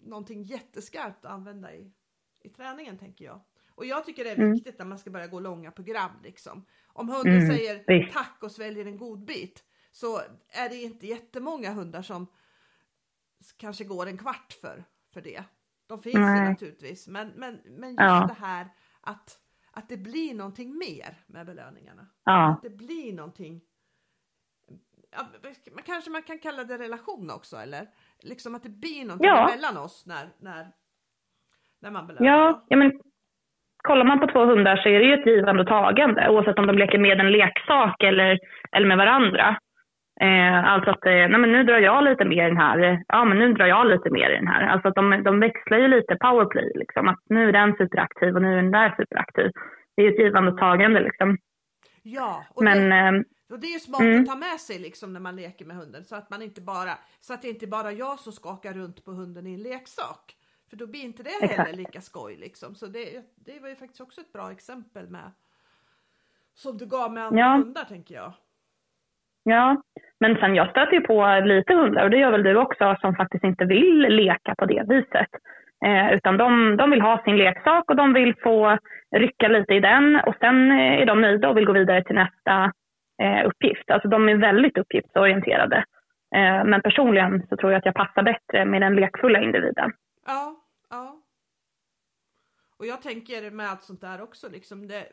någonting jätteskarpt att använda i, i träningen tänker jag. Och jag tycker det är Mm. viktigt när man ska börja gå långa program liksom. Om hunden Mm, säger tack och sväljer en godbit så är det inte jättemånga hundar som kanske går en kvart för, för det. De finns ju naturligtvis men, men, men just Ja. det här att, att det blir någonting mer med belöningarna. Ja, Att det blir någonting. Men kanske man kan kalla det relation också eller? Liksom att det blir någonting Ja. mellan oss när, när, när man belönar. ja, ja men kollar man på två hundar så är det ju ett givande och tagande oavsett om de leker med en leksak eller, eller med varandra. Eh, alltså att eh, nej, men nu drar jag lite mer i den här, ja men nu drar jag lite mer i den här. Alltså att de, de växlar ju lite powerplay liksom. Att nu är den superaktiv och nu är den där superaktiv. Det är ju ett givande och tagande liksom. Ja, och, Men det, eh, och det är ju smart mm. att ta med sig liksom när man leker med hunden så att man inte bara så att det inte bara är jag som skakar runt på hunden i en leksak. För då blir inte det heller Exakt. lika skoj liksom. Så det, det var ju faktiskt också ett bra exempel med som du gav med andra Ja. hundar tänker jag. Ja, men sen jag stöter ju på lite hundar och det gör väl du också som faktiskt inte vill leka på det viset. Eh, utan de, de vill ha sin leksak och de vill få rycka lite i den och sen eh, är de nöjda och vill gå vidare till nästa eh, uppgift. Alltså de är väldigt uppgiftsorienterade. Eh, men personligen så tror jag att jag passar bättre med den lekfulla individen. Ja, ja. Och jag tänker med allt sånt där också, liksom det,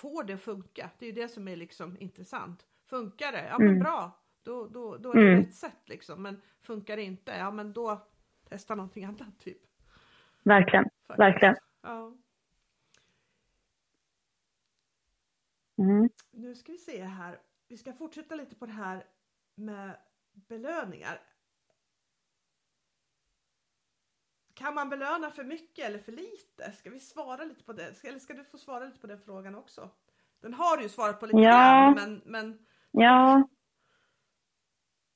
får det funka? Det är ju det som är liksom intressant. Funkar det? Ja men Mm. bra, då, då, då är det Mm. rätt sätt liksom. Men funkar det inte? Ja men då testa någonting annat typ. Verkligen, faktiskt. verkligen. Ja. Mm. Nu ska vi se här. Vi ska fortsätta lite på det här med belöningar. Kan man belöna för mycket eller för lite? Ska vi svara lite på det? Eller ska du få svara lite på den frågan också? Den har du ju svarat på lite Ja. grann, men, men Ja.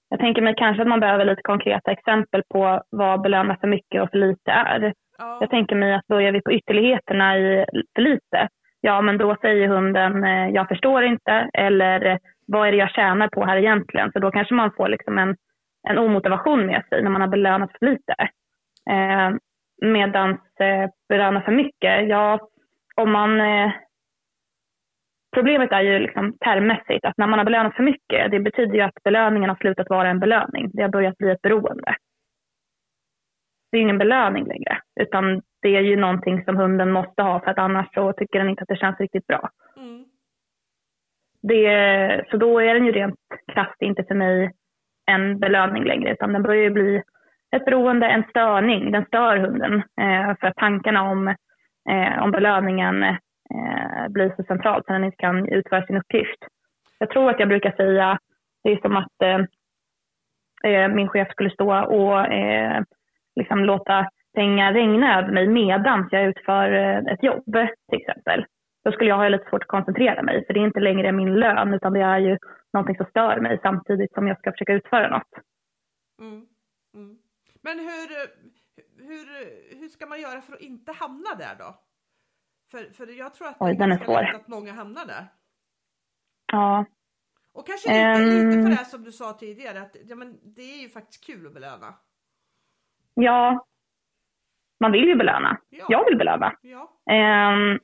Jag tänker mig kanske att man behöver lite konkreta exempel på vad belöna för mycket och för lite är. ja, Jag tänker mig att börjar vi på ytterligheterna i för lite, ja men då säger hunden eh, jag förstår inte eller vad är det jag tjänar på här egentligen? För då kanske man får liksom en, en omotivation med sig när man har belönat för lite. Eh, Medan eh, belöna för mycket, ja om man eh, Problemet är ju liksom termmässigt att när man har belönat för mycket, det betyder ju att belöningen har slutat vara en belöning. Det har börjat bli ett beroende. Det är ingen belöning längre, utan det är ju någonting som hunden måste ha för att annars så tycker den inte att det känns riktigt bra. mm, Det, så då är den ju rent krasst inte för mig en belöning längre, utan den börjar ju bli ett beroende, en störning. Den stör hunden eh, för att tankarna om, eh, om belöningen eh, blir så centralt så den inte kan utföra sin uppgift. Jag tror att jag brukar säga Det är som att eh, eh, min chef skulle stå och eh, liksom låta pengar regna över mig medan jag utför eh, ett jobb till exempel. Då skulle jag ha lite svårt att koncentrera mig för det är inte längre min lön utan det är ju någonting som stör mig samtidigt som jag ska försöka utföra något. Mm. Mm. Men hur, hur, hur ska man göra för att inte hamna där då? För, för jag tror att Oj, det är ganska lätt att många hamnar där. Ja. Och kanske lite, um, lite för det här som du sa tidigare, att ja, men det är ju faktiskt kul att belöna. Ja. Man vill ju belöna. Ja. Jag vill belöna. Ja. Ehm,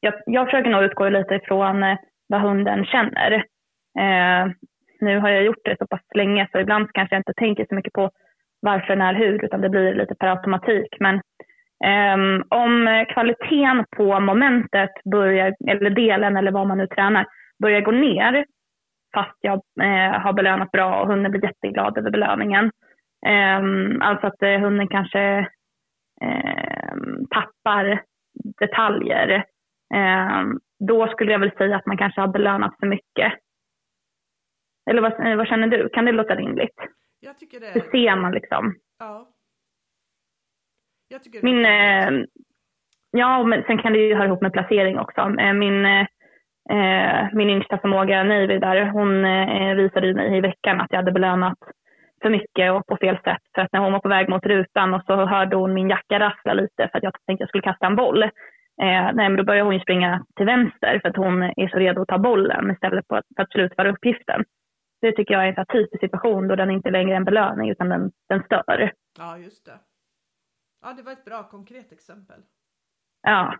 jag, jag försöker nog utgå lite ifrån eh, vad hunden känner. Eh, nu har jag gjort det så pass länge så ibland kanske jag inte tänker så mycket på varför, när, hur utan det blir lite per automatik. Men ehm, om kvaliteten på momentet börjar, eller delen eller vad man nu tränar börjar gå ner fast jag eh, har belönat bra och hunden blir jätteglad över belöningen. Ehm, alltså att eh, hunden kanske ehm, tappar detaljer. Då skulle jag väl säga att man kanske har belönat för mycket. Eller vad, eh, vad känner du? Kan det låta rimligt? Jag tycker det. Hur ser man liksom? Ja. Min, eh, ja, men sen kan det ju höra ihop med placering också. Eh, Min, eh, min yngsta förmåga, Navy, där, hon eh, visade mig i veckan att jag hade belönat för mycket och på fel sätt. För att när hon var på väg mot rutan och så hörde hon min jacka rassla lite för att jag tänkte jag skulle kasta en boll. Eh, nej, men då började hon springa till vänster för att hon är så redo att ta bollen istället för att, för att slutföra uppgiften. Det tycker jag är en typisk situation då den inte längre är en belöning utan den, den stör. Ja, just det. Ja, det var ett bra konkret exempel. Ja.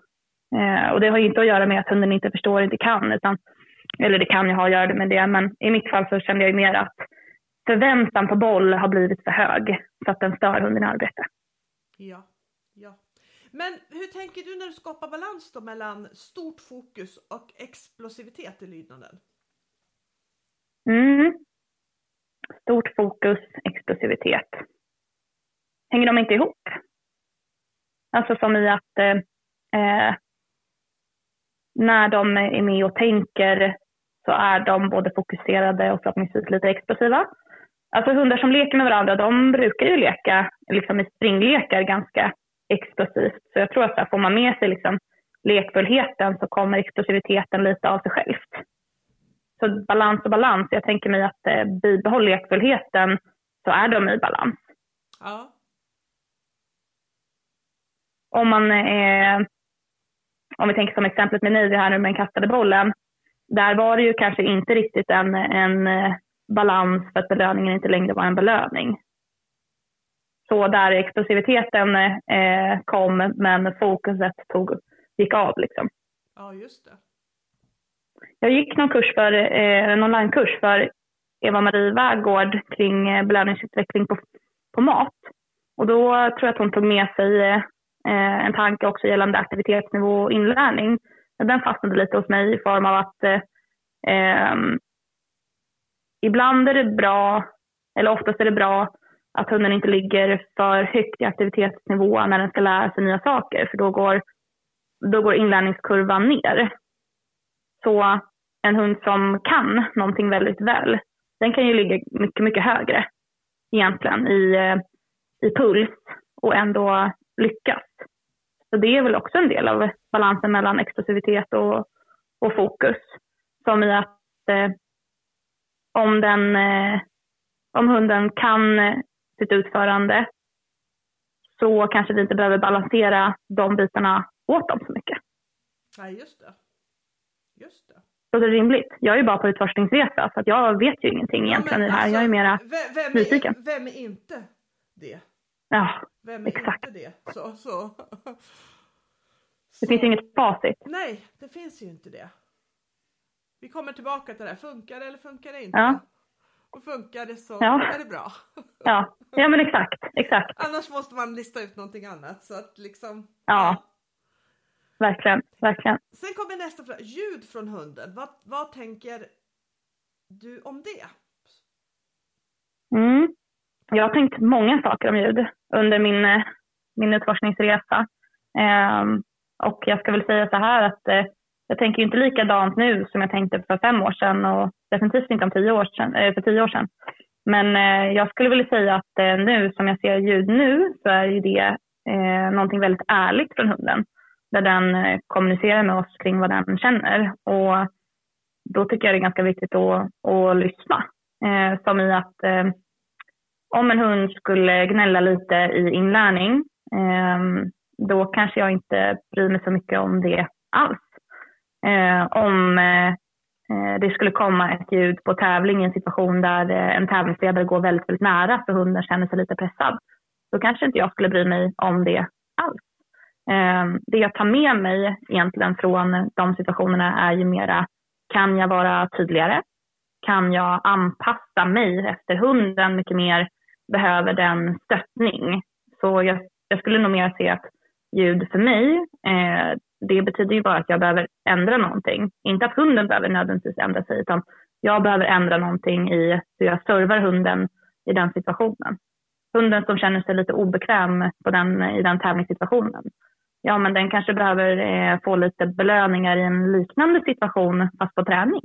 Eh, och det har ju inte att göra med att hunden inte förstår, inte kan, utan, eller det kan ju ha att göra med det, men i mitt fall så kände jag ju mer att förväntan på boll har blivit för hög så att den stör hunden i arbete. Ja, ja. Men hur tänker du när du skapar balans då mellan stort fokus och explosivitet i lydnaden? Mm. Stort fokus, explosivitet. Hänger de inte ihop? Alltså som i att eh, eh, när de är med och tänker så är de både fokuserade och förhoppningsvis lite explosiva. Alltså hundar som leker med varandra, de brukar ju leka liksom i springlekar ganska explosivt. Så jag tror att där får man med sig liksom lekfullheten så kommer explosiviteten lite av sig självt. Så balans och balans. Jag tänker mig att eh, bibehåll lekfullheten så är de i balans. Ja, om man är, om vi tänker som exemplet med Nivy här nu med den kastade bollen. Där var det ju kanske inte riktigt en, en eh, balans för att belöningen inte längre var en belöning. Så där explosiviteten eh, kom men fokuset tog, gick av liksom. ja just det. Jag gick någon kurs för, eh, en onlinekurs för Eva-Marie Vägård kring eh, belöningsutveckling på, på mat. Och då tror jag att hon tog med sig eh, Eh, en tanke också gällande aktivitetsnivå och inlärning. Den fastnade lite hos mig i form av att eh, ehm, ibland är det bra, eller oftast är det bra, att hunden inte ligger för högt i aktivitetsnivå när den ska lära sig nya saker, för då går, då går inlärningskurvan ner. Så en hund som kan någonting väldigt väl, den kan ju ligga mycket, mycket högre egentligen i, eh, i puls och ändå lyckas. Så det är väl också en del av balansen mellan explosivitet och, och fokus. Som i att eh, om, den, eh, om hunden kan eh, sitt utförande så kanske vi inte behöver balansera de bitarna åt dem så mycket. Nej, just det. Just det. Så det är rimligt. Jag är ju bara på utforskningsresa så att jag vet ju ingenting egentligen men i det här. Jag är alltså, mera, vem, vem, nyfiken. är, vem är inte det? Ja, Vem är Exakt. inte det? Så, så. det finns ju inget facit. Nej, det finns ju inte det. Vi kommer tillbaka till det här. Funkar det eller funkar det inte? Ja. Och funkar det så Ja. är det bra. Ja, ja men exakt, exakt. Annars måste man lista ut någonting annat. Så att liksom, Ja. Verkligen, verkligen. Sen kommer nästa fråga. Ljud från hunden. Vad, vad tänker du om det? Mm. Jag har tänkt många saker om ljud under min, eh, min utforskningsresa. Ehm, och jag ska väl säga så här att eh, jag tänker inte likadant nu som jag tänkte för fem år sedan och definitivt inte om tio år sedan, eh, för tio år sedan. Men eh, jag skulle vilja säga att eh, nu, som jag ser ljud nu, så är ju det eh, någonting väldigt ärligt från hunden. Där den eh, kommunicerar med oss kring vad den känner. Och då tycker jag det är ganska viktigt att, att lyssna. Eh, som i att eh, om en hund skulle gnälla lite i inlärning, eh, då kanske jag inte bryr mig så mycket om det alls. Eh, om eh, eh det skulle komma ett ljud på tävling i en situation där eh, en tävlingsledare går väldigt, väldigt nära så hunden känner sig lite pressad, då kanske inte jag skulle bry mig om det alls. Ehm, det jag tar med mig egentligen från de situationerna är ju mera, kan jag vara tydligare? Kan jag anpassa mig efter hunden mycket mer? Behöver den stöttning? Så jag, jag skulle nog mer se att ljud för mig, eh, det betyder ju bara att jag behöver ändra någonting. Inte att hunden behöver nödvändigtvis ändra sig, utan jag behöver ändra någonting i hur jag servar hunden i den situationen. Hunden som känner sig lite obekväm på den, i den tävlingssituationen, ja men den kanske behöver eh, få lite belöningar i en liknande situation fast på träning.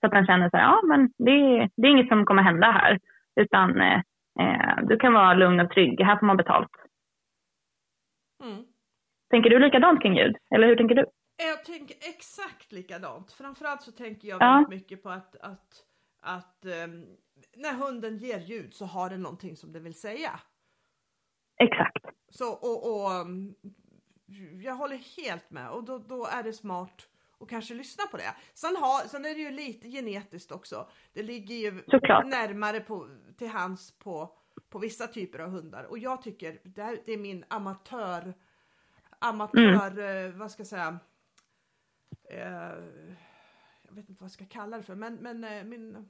Så att den känner sig, ja men det, det är inget som kommer hända här, utan eh, eh, du kan vara lugn och trygg, här får man betalt. Mm. Tänker du likadant kring ljud? Eller hur tänker du? Jag tänker exakt likadant. Framförallt så tänker jag ja. väldigt mycket på att, att, att um, när hunden ger ljud så har den någonting som den vill säga. Exakt. Så, och, och um, jag håller helt med och då, då är det smart att kanske lyssna på det. Sen, har, sen är det ju lite genetiskt också. Det ligger ju Såklart. närmare på, till hands på, på vissa typer av hundar och jag tycker det, här, det är min amatör amatör, mm. Eh, vad ska jag säga, eh, jag vet inte vad jag ska kalla det för, men, men eh, min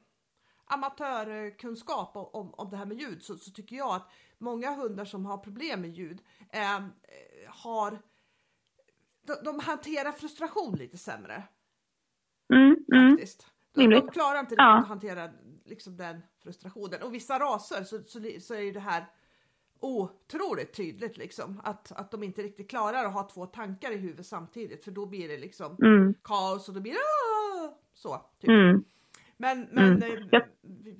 amatörkunskap om, om det här med ljud så, så, tycker jag att många hundar som har problem med ljud eh, har de, de, hanterar frustration lite sämre. Mm, mm. faktiskt. De, de, klarar inte riktigt ja. att hantera liksom, den frustrationen och vissa raser så, så, så är ju det här otroligt tydligt liksom att, att de inte riktigt klarar att ha två tankar i huvudet samtidigt för då blir det liksom mm. kaos och då blir det Aah! så. Typ. Mm. Men, men mm. jag, eh,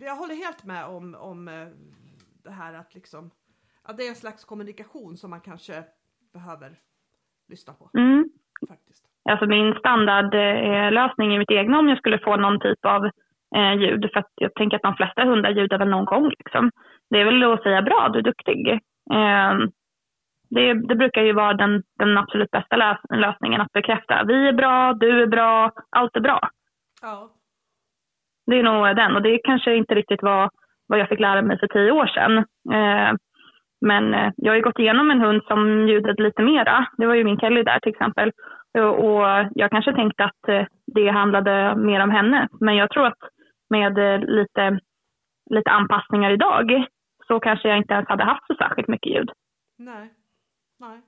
jag håller helt med om, om eh, det här att liksom att det är en slags kommunikation som man kanske behöver lyssna på. Mm. Faktiskt. Alltså min standardlösning i mitt egna om jag skulle få någon typ av eh, ljud för att jag tänker att de flesta hundar ljudar väl någon gång liksom det är väl att säga bra, du är duktig. Eh, det, det, brukar ju vara den, den absolut bästa lös lösningen att bekräfta. Vi är bra, du är bra, allt är bra. Ja. Det är nog den och det kanske inte riktigt var vad jag fick lära mig för tio år sedan. Eh, men jag har ju gått igenom en hund som ljudade lite mera. Det var ju min Kelly där till exempel. Och jag kanske tänkte att eh, det handlade mer om henne. Men jag tror att med eh, lite, lite anpassningar idag så kanske jag inte ens hade haft så särskilt mycket ljud. Nej, nej.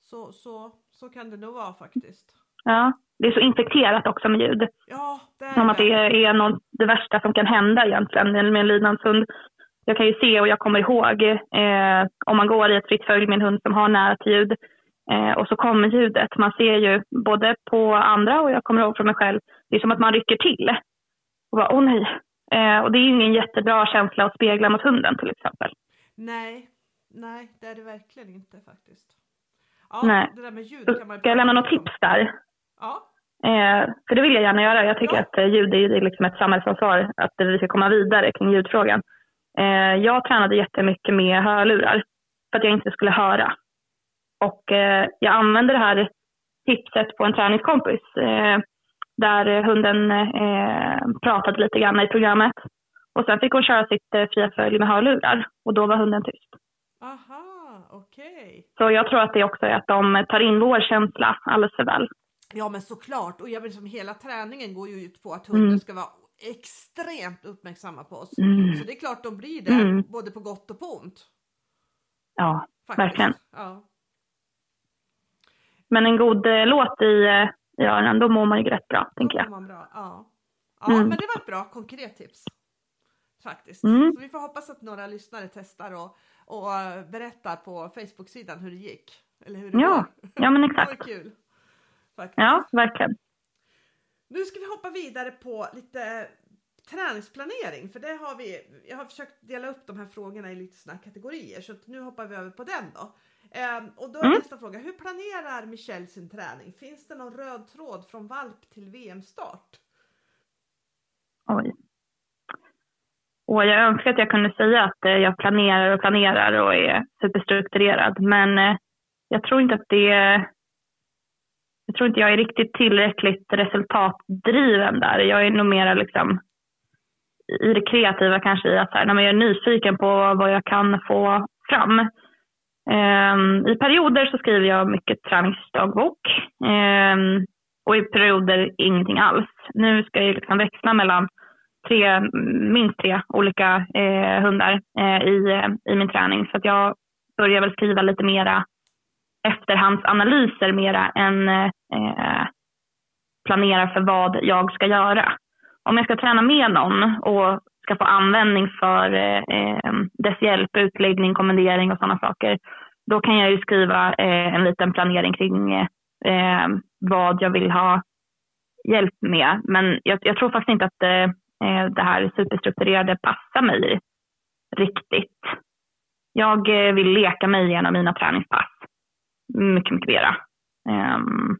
Så, så, så kan det nog vara faktiskt. Ja, det är så infekterat också med ljud. Ja, det är Som att det är något, det värsta som kan hända egentligen med en lydnadshund. Jag kan ju se och jag kommer ihåg eh, om man går i ett fritt följ med en hund som har nära till ljud eh, och så kommer ljudet. Man ser ju både på andra och jag kommer ihåg från mig själv, det är som att man rycker till. Och bara, åh nej, Eh, och det är ju ingen jättebra känsla att spegla mot hunden till exempel. Nej, nej det är det verkligen inte faktiskt. Ja, nej. det där med ljud kan man Ska jag lämna något tips där? Ja. Eh, för det vill jag gärna göra. Jag tycker ja. att eh, ljud är, är liksom ett samhällsansvar, att vi ska komma vidare kring ljudfrågan. Eh, jag tränade jättemycket med hörlurar för att jag inte skulle höra. Och eh, jag använde det här tipset på en träningskompis. Eh, där hunden eh, pratade lite grann i programmet. Och sen fick hon köra sitt eh, fria följ med hörlurar och då var hunden tyst. Aha, okej. Okay. Så jag tror att det också är att de tar in vår känsla alldeles för väl. Ja men såklart och jag vill som hela träningen går ju ut på att hunden mm. ska vara extremt uppmärksamma på oss. Mm. Så det är klart de blir det mm. både på gott och på ont. Ja, Faktiskt. verkligen. Ja. Men en god eh, låt i eh, i öronen, då mår man ju rätt bra, tänker jag. Bra. Ja, ja mm. men det var ett bra konkret tips. Faktiskt. Mm. Så vi får hoppas att några lyssnare testar och, och berättar på Facebook-sidan hur det gick. Eller hur det Ja, ja men Det exakt. var kul. Faktiskt. Ja, verkligen. Nu ska vi hoppa vidare på lite träningsplanering för det har vi. Jag har försökt dela upp de här frågorna i lite här kategorier så nu hoppar vi över på den då. Ehm, och då är Mm. nästa fråga, hur planerar Michelle sin träning? Finns det någon röd tråd från valp till VM-start? Oj. Och jag önskar att jag kunde säga att eh, jag planerar och planerar och är superstrukturerad. Men eh, jag tror inte att det... Jag tror inte jag är riktigt tillräckligt resultatdriven där. Jag är nog mera liksom i det kreativa kanske i att så här, när man är nyfiken på vad jag kan få fram. Ehm, I perioder så skriver jag mycket träningsdagbok ehm, och i perioder ingenting alls. Nu ska jag liksom växla mellan tre, minst tre olika eh, hundar eh, i, i min träning. Så att jag börjar väl skriva lite mera efterhandsanalyser mera än eh, planera för vad jag ska göra. Om jag ska träna med någon och ska få användning för eh, eh, dess hjälp, utläggning, kommendering och sådana saker, då kan jag ju skriva eh, en liten planering kring eh, eh vad jag vill ha hjälp med. Men jag, jag tror faktiskt inte att eh, eh, det här superstrukturerade passar mig riktigt. Jag eh, vill leka mig igenom mina träningspass mycket, mycket mera. Ehm,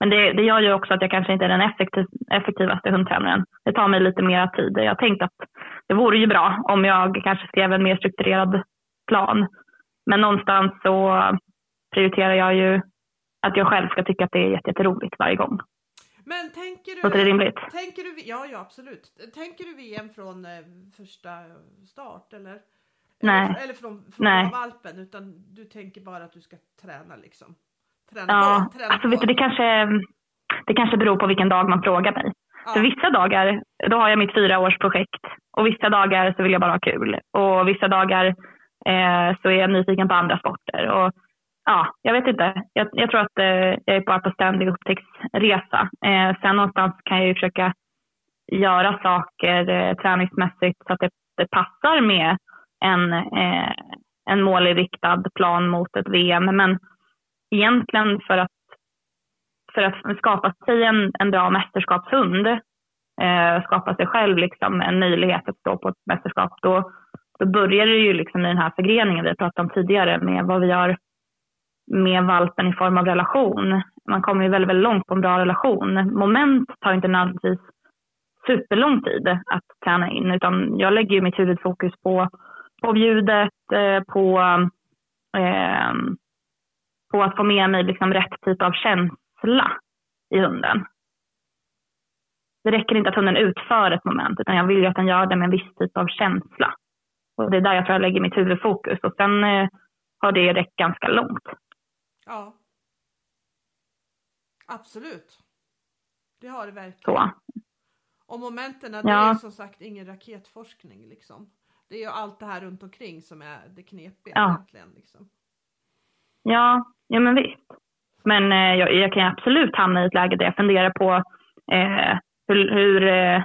men det, det gör ju också att jag kanske inte är den effektiv, effektivaste hundtränaren. Det tar mig lite mer tid. Jag har tänkt att det vore ju bra om jag kanske skrev en mer strukturerad plan. Men någonstans så prioriterar jag ju att jag själv ska tycka att det är jätteroligt varje gång. Men tänker du... Låter det rimligt? Tänker du, ja, ja absolut. Tänker du VM från eh, första start eller? Nej. Eller, eller från, från Nej. valpen utan du tänker bara att du ska träna liksom? Träna Ja, på, träna alltså på. vet du, det kanske, det kanske beror på vilken dag man frågar mig. Ja. För vissa dagar, då har jag mitt fyraårsprojekt. Och vissa dagar så vill jag bara ha kul. Och vissa dagar eh, så är jag nyfiken på andra sporter. Och, ja, jag vet inte. Jag, jag tror att eh, jag är bara på ständig upptäcktsresa. Eh, sen någonstans kan jag ju försöka göra saker eh, träningsmässigt så att det, det passar med en, eh, en målinriktad plan mot ett VM. Men egentligen för att, för att skapa sig en, en bra mästerskapshund, eh, skapa sig själv liksom en möjlighet att stå på ett mästerskap, då, då börjar det ju liksom i den här förgreningen vi pratade om tidigare med vad vi gör med valpen i form av relation. Man kommer ju väldigt, väldigt långt på en bra relation. Moment tar inte nödvändigtvis superlång tid att träna in, utan jag lägger ju mitt huvudfokus på, på ljudet, eh, på, eh, på att få med mig liksom rätt typ av känsla i hunden. Det räcker inte att hunden utför ett moment, utan jag vill ju att den gör det med en viss typ av känsla. Och det är där jag tror jag lägger mitt huvudfokus. Och sen eh, har det räckt ganska långt. Ja. Absolut. Det har det verkligen. Så. Och momenten, det Ja. är som sagt ingen raketforskning liksom. Det är ju allt det här runt omkring som är det knepiga Ja. egentligen. Liksom. Ja, ja men visst. Men eh, jag, jag kan ju absolut hamna i ett läge där jag funderar på eh, hur, hur, eh,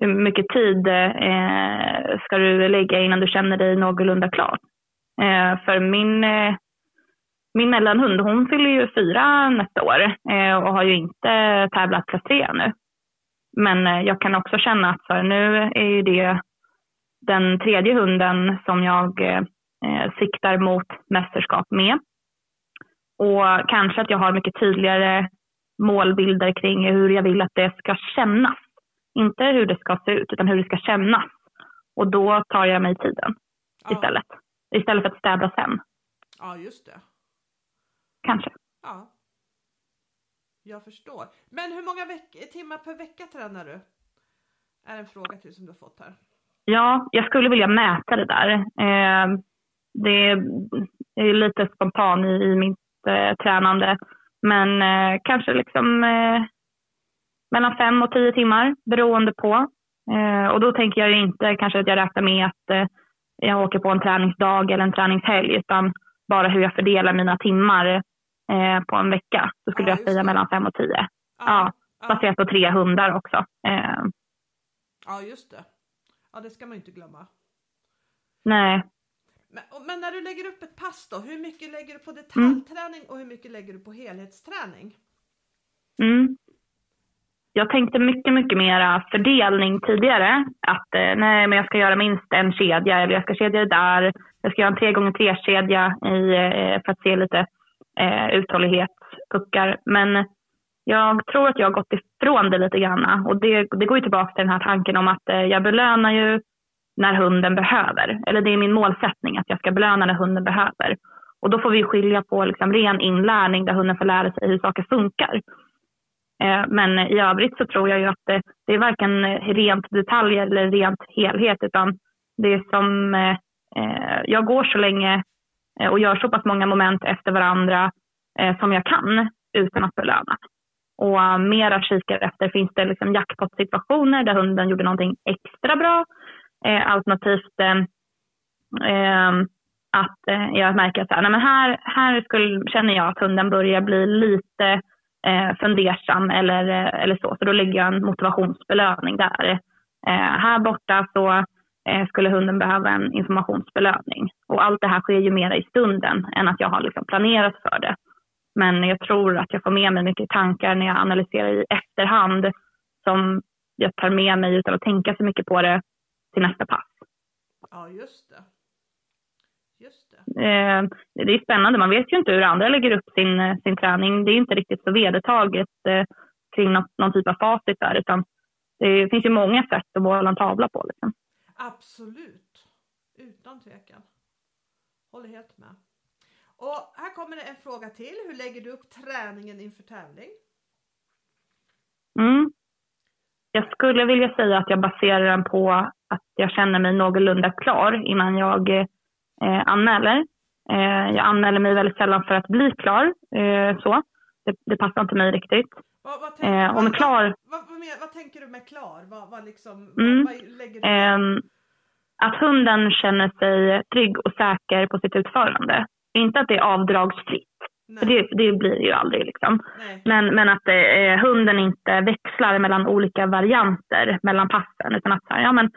hur mycket tid eh, ska du lägga innan du känner dig någorlunda klar. Eh, för min, eh, min mellanhund, hon fyller ju fyra nästa år eh, och har ju inte tävlat klass tre ännu. Men eh, jag kan också känna att så här, nu är ju det den tredje hunden som jag eh, eh siktar mot mästerskap med. Och kanske att jag har mycket tydligare målbilder kring hur jag vill att det ska kännas. Inte hur det ska se ut, utan hur det ska kännas. Och då tar jag mig tiden Ja. istället. Istället för att städa sen, Ja, just det. kanske. Ja. Jag förstår. Men hur många timmar per vecka tränar du? Är en fråga till som du har fått här. Ja, jag skulle vilja mäta det där. Eh, det är lite spontan i, i mitt tränande. Men eh, kanske liksom eh, mellan fem och tio timmar beroende på. Eh, och då tänker jag inte kanske att jag räknar med att eh, jag åker på en träningsdag eller en träningshelg utan bara hur jag fördelar mina timmar eh, på en vecka. Så skulle Ja, jag säga mellan fem och tio. Ja, ja, Baserat på tre hundar också. Eh, ja, just det. Ja, det ska man ju inte glömma. nej, Men, men, när du lägger upp ett pass då, hur mycket lägger du på detaljträning mm. och hur mycket lägger du på helhetsträning? Mm. Jag tänkte mycket, mycket mera fördelning tidigare. Att eh, nej, men jag ska göra minst en kedja eller jag ska kedja det där. Jag ska göra en tre gånger tre kedja i, eh, för att se lite eh, uthållighetspuckar. Men jag tror att jag har gått ifrån det lite grann. Och det, det går ju tillbaka till den här tanken om att eh, jag belönar ju när hunden behöver. Eller det är min målsättning att jag ska belöna när hunden behöver. Och då får vi skilja på liksom ren inlärning där hunden får lära sig hur saker funkar. Eh, men i övrigt så tror jag ju att det, det är varken rent detaljer eller rent helhet utan det är som eh, eh jag går så länge och gör så pass många moment efter varandra som jag kan utan att belöna. Och mera kikar efter, finns det liksom jackpot-situationer där hunden gjorde någonting extra bra? Eh, alternativt eh, eh, att jag märker att så här, nej men här, här skulle, känner jag att hunden börjar bli lite eh, fundersam eller, eller så. Så då lägger jag en motivationsbelöning där. Eh, här borta så eh, skulle hunden behöva en informationsbelöning. Och allt det här sker ju mer i stunden än att jag har liksom planerat för det. Men jag tror att jag får med mig mycket tankar när jag analyserar i efterhand som jag tar med mig utan att tänka så mycket på det till nästa pass. Ja, just det. Eh, det är spännande. Man vet ju inte hur andra lägger upp sin, eh, sin träning. Det är inte riktigt så vedertaget eh, kring något, någon typ av facit där, utan det finns ju många sätt att måla en tavla på. Liksom. Absolut, utan tvekan. Håller helt med. Och här kommer det en fråga till. Hur lägger du upp träningen inför tävling? Mm. Jag skulle vilja säga att jag baserar den på att jag känner mig någorlunda klar innan jag eh, anmäler. Eh, jag anmäler mig väldigt sällan för att bli klar. Eh, så. Det, det, passar inte mig riktigt. Vad, vad, tänk, eh, vad, klar... Vad, tänker du med klar? Vad, liksom, mm. lägger ehm, att hunden känner sig trygg och säker på sitt utförande. Inte att det är avdragsfritt. För det, det, blir det ju aldrig. Liksom. Men, men att eh, hunden inte växlar mellan olika varianter mellan passen. Utan att ja, men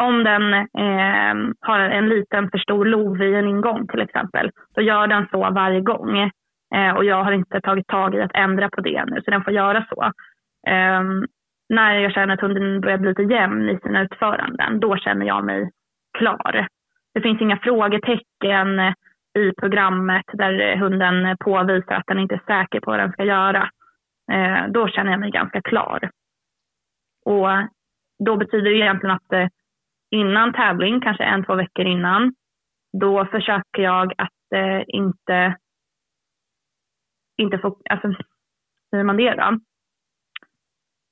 om den eh, har en liten för stor lov i en ingång till exempel, så gör den så varje gång. Eh, och jag har inte tagit tag i att ändra på det nu, så den får göra så. Eh, när jag känner att hunden börjar bli lite jämn i sina utföranden, då känner jag mig klar. Det finns inga frågetecken i programmet där hunden påvisar att den inte är säker på vad den ska göra. Eh, då känner jag mig ganska klar. Och då betyder det egentligen att eh, innan tävling, kanske en, två veckor innan, då försöker jag att eh, inte, inte få, alltså hur säger man det då?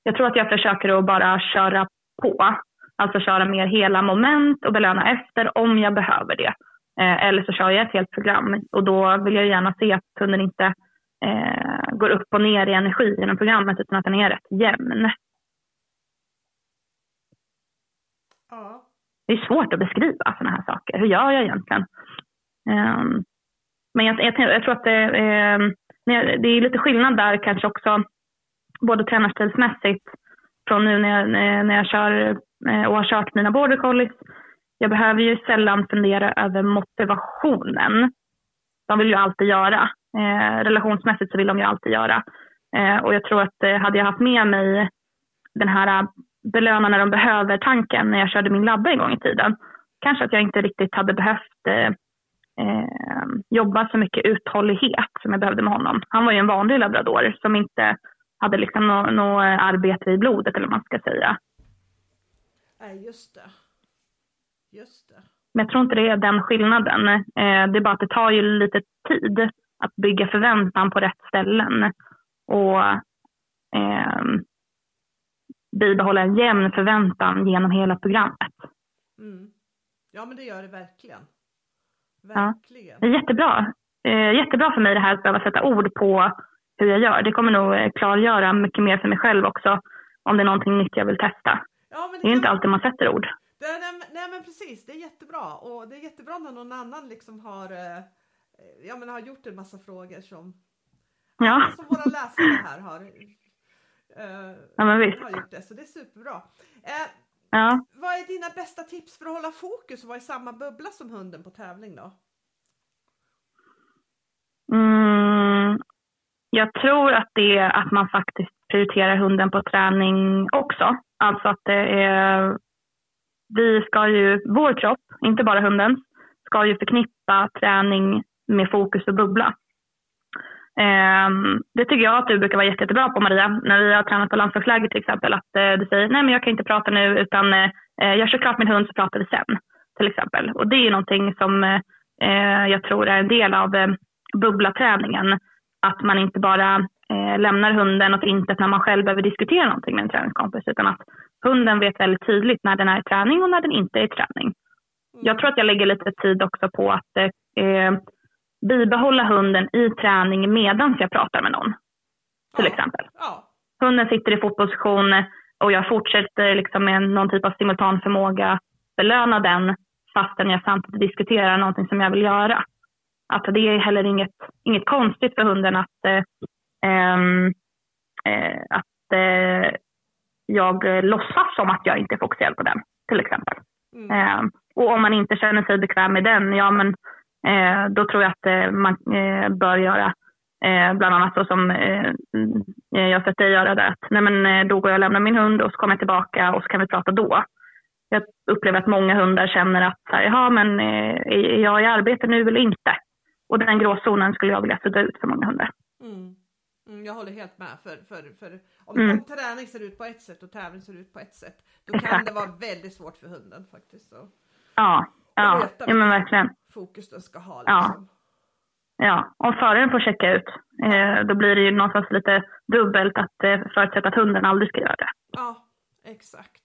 Jag tror att jag försöker att bara köra på, alltså köra mer hela moment och belöna efter om jag behöver det. Eh, eller så kör jag ett helt program och då vill jag gärna se att kunden inte eh, går upp och ner i energi genom programmet utan att den är rätt jämn. Ja det är svårt att beskriva sådana här saker. Hur gör jag egentligen? Um, men jag, jag, jag, tror att det, eh, det är lite skillnad där kanske också, både tränarstilsmässigt, från nu när jag, när jag kör eh, och har kört mina border collies. Jag behöver ju sällan fundera över motivationen. De vill ju alltid göra. Eh, relationsmässigt så vill de ju alltid göra. Eh, och jag tror att eh, hade jag haft med mig den här belöna när de behöver tanken när jag körde min labba en gång i tiden. Kanske att jag inte riktigt hade behövt eh, eh, jobba så mycket uthållighet som jag behövde med honom. Han var ju en vanlig labrador som inte hade liksom något no arbete i blodet eller vad man ska säga. Nej, just det. Just det. Men jag tror inte det är den skillnaden. Eh, det är bara att det tar ju lite tid att bygga förväntan på rätt ställen. Och eh, bibehålla en jämn förväntan genom hela programmet. Mm. Ja men det gör det verkligen. Verkligen. Ja. Det är jättebra. Eh, jättebra för mig det här att behöva sätta ord på hur jag gör. Det kommer nog eh, klargöra mycket mer för mig själv också om det är någonting nytt jag vill testa. Ja, det, det är inte alltid man sätter ord. Det, nej, nej men precis, det är jättebra och det är jättebra när någon annan liksom har, eh, ja, men har gjort en massa frågor som, ja. som våra läsare här har ja, men visst. har gjort det, så det är superbra. Uh, ja. Vad är dina bästa tips för att hålla fokus och vara i samma bubbla som hunden på tävling då? Mm, jag tror att det är att man faktiskt prioriterar hunden på träning också. Alltså att det är, vi ska ju, vår kropp, inte bara hundens, ska ju förknippa träning med fokus och bubbla. Um, det tycker jag att du brukar vara jättebra på Maria, när vi har tränat på landslagsläger till exempel. Att uh, du säger nej men jag kan inte prata nu utan jag kör klart min hund så pratar vi sen. Till exempel. Och det är någonting som jag tror är en del av bubblaträningen. Att man inte bara lämnar hunden åt intet när man själv behöver diskutera någonting med en träningskompis. Utan att hunden vet väldigt tydligt när den är i träning och när den inte är i träning. Mm. Jag tror att jag lägger lite tid också på att bibehålla hunden i träning medan jag pratar med någon. Till ja. exempel. Ja. Hunden sitter i fotposition och jag fortsätter liksom med någon typ av simultanförmåga, belöna den fastän jag samtidigt diskuterar någonting som jag vill göra. Att det är heller inget, inget konstigt för hunden att, eh, eh, att eh, jag låtsas som att jag inte är fokuserad på den, till exempel. Mm. Ehm, och om man inte känner sig bekväm med den, ja men Eh, då tror jag att eh, man eh, bör göra bland annat så som jag sett dig göra där. Att, nej men, då går jag och lämnar min hund och så kommer jag tillbaka och så kan vi prata då. Jag upplever att många hundar känner att så här, jaha, men är jag i arbete nu eller inte? Och den gråzonen skulle jag vilja sudda ut för många hundar. Mm. Mm, jag håller helt med. För, för, för om, mm. träning ser ut på ett sätt och tävling ser ut på ett sätt, då kan Exakt. det vara väldigt svårt för hunden faktiskt. Så. Ja, ja, ja men verkligen fokus den ska ha. Liksom. Ja. ja, om föraren får checka ut, eh, då blir det ju någonstans lite dubbelt att eh, förutsätta att hunden aldrig ska göra det. Ja, exakt.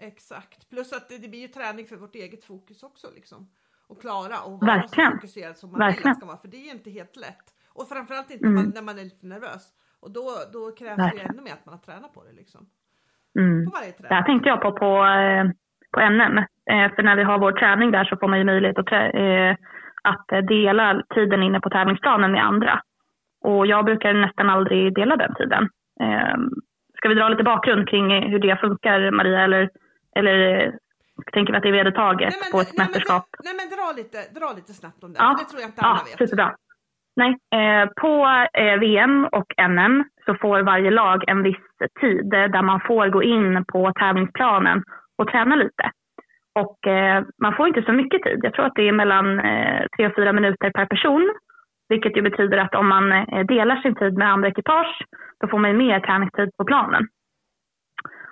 Exakt. Plus att det, det blir ju träning för vårt eget fokus också liksom. Och klara och vara så fokuserad som man Verkligen. ska vara. För det är inte helt lätt. Och framförallt inte mm. när, man, när man är lite nervös. Och då, då krävs Verkligen. det ännu mer att man har tränat på det liksom. Mm. På varje träning. Det här tänkte jag på på, eh, på NM. Eh, för när vi har vår träning där så får man ju möjlighet att, eh, att dela tiden inne på tävlingsplanen med andra. Och jag brukar nästan aldrig dela den tiden. Eh, ska vi dra lite bakgrund kring hur det funkar, Maria? Eller, eller tänker vi att det är vedertaget nej, men, på ett nej, mästerskap? Nej, men dra lite, dra lite snabbt om det. Ja, det tror jag inte alla ja, vet. Superbra. Nej, eh, på eh, VM och NM så får varje lag en viss tid där man får gå in på tävlingsplanen och träna lite. Och eh, man får inte så mycket tid. Jag tror att det är mellan eh, tre och fyra minuter per person. Vilket ju betyder att om man eh, delar sin tid med andra ekipage då får man mer träningstid på planen.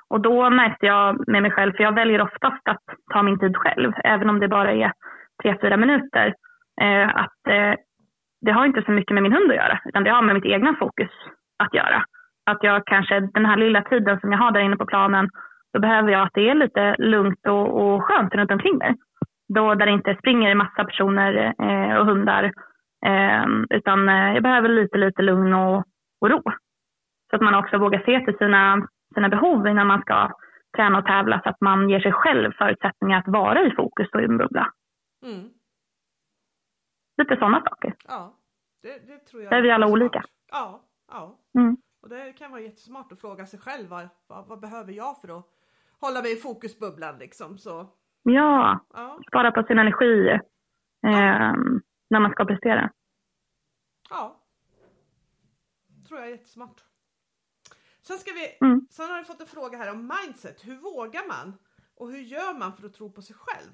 Och då märkte jag med mig själv, för jag väljer oftast att ta min tid själv, även om det bara är tre, fyra minuter, eh, att eh, det har inte så mycket med min hund att göra, utan det har med mitt egna fokus att göra. Att jag kanske, den här lilla tiden som jag har där inne på planen, då behöver jag att det är lite lugnt och, och skönt runt omkring mig. Då där det inte springer massa personer eh, och hundar. Eh, utan jag behöver lite, lite lugn och, och ro. Så att man också vågar se till sina, sina behov innan man ska träna och tävla så att man ger sig själv förutsättningar att vara i fokus och i en bubbla. Mm. Lite sådana saker. Ja, det, det tror jag. Där är vi alla olika. Ja, ja. Mm. Och det kan vara jättesmart att fråga sig själv vad, vad, vad behöver jag för att hålla mig i fokusbubblan liksom. Så. Ja, ja. spara på sin energi eh, när man ska prestera. Ja, tror jag är jättesmart. Sen, ska vi, mm. sen har vi fått en fråga här om mindset. Hur vågar man? Och hur gör man för att tro på sig själv?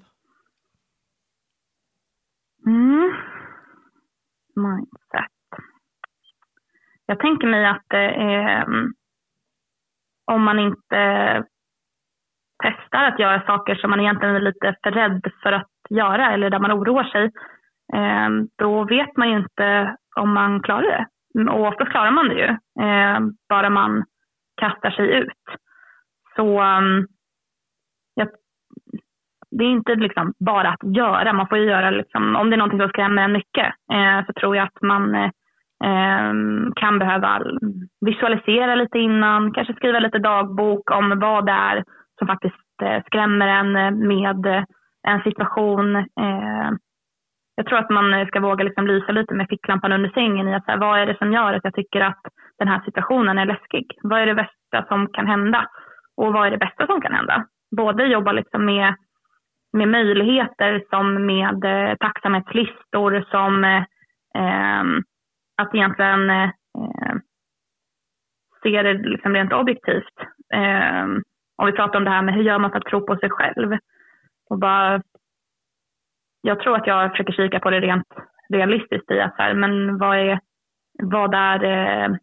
Mm. Mindset. Jag tänker mig att eh, om man inte testar att göra saker som man egentligen är lite för rädd för att göra eller där man oroar sig, eh, då vet man ju inte om man klarar det. Och ofta klarar man det ju, eh, bara man kastar sig ut. Så ehm, ja, det är inte liksom bara att göra, man får ju göra, liksom, om det är någonting som skrämmer en mycket, eh, så tror jag att man eh, kan behöva visualisera lite innan, kanske skriva lite dagbok om vad det är som faktiskt eh, skrämmer en eh, med eh, en situation. Eh, jag tror att man ska våga liksom lysa lite med ficklampan under sängen i att så här, vad är det som gör att jag tycker att den här situationen är läskig? Vad är det värsta som kan hända? Och vad är det bästa som kan hända? både jobba liksom med, med möjligheter som med eh, tacksamhetslistor som eh, ehm, att egentligen eh, se det liksom rent objektivt. Eh, om vi pratar om det här med hur gör man för att tro på sig själv. Och bara, jag tror att jag försöker kika på det rent realistiskt i att här, men vad är, vad är, eh,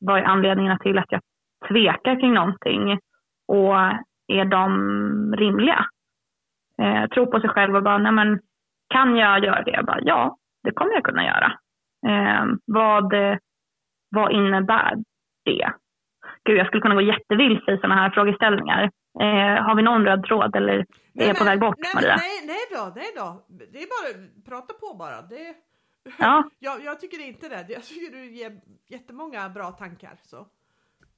vad är anledningarna till att jag tvekar kring någonting och är de rimliga? Eh, tro på sig själv och bara, nej men kan jag göra det? Jag bara, ja, det kommer jag kunna göra. Eh, vad, vad innebär det? Gud, jag skulle kunna gå jättevilse i sådana här frågeställningar. Eh, har vi någon röd tråd eller nej, är jag på väg bort, nej, Maria? Nej, nej då, nej då. Det är bara prata på bara. Det, ja. jag, jag tycker inte det. Jag tycker du ger jättemånga bra tankar. Så.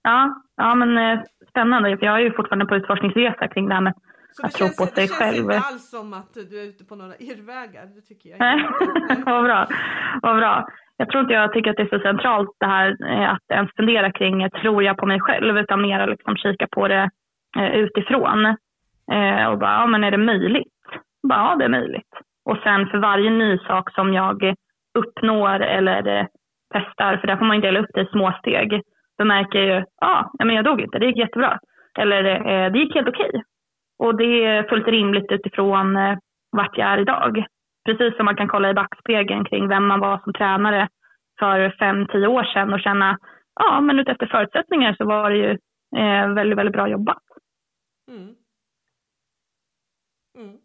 Ja, ja men eh, spännande. Jag är ju fortfarande på utforskningsresa kring det här med så att tro på sig det själv. Det känns inte alls som att du är ute på några irrvägar. Det tycker jag inte. Vad bra. Vad bra jag tror inte jag tycker att det är så centralt det här eh, att ens fundera kring eh, tror jag på mig själv utan mer liksom kika på det eh, utifrån. Och bara, ja men är det möjligt? Bara, ja det är möjligt. Och sen för varje ny sak som jag uppnår eller testar, för där får man ju dela upp det i små steg, då märker jag ju, ja men jag dog inte, det gick jättebra. Eller det gick helt okej. Och det är fullt rimligt utifrån vart jag är idag precis som man kan kolla i backspegeln kring vem man var som tränare för fem, tio år sedan och känna, ja men utefter förutsättningar så var det ju eh, väldigt, väldigt bra jobbat. Mm. Mm.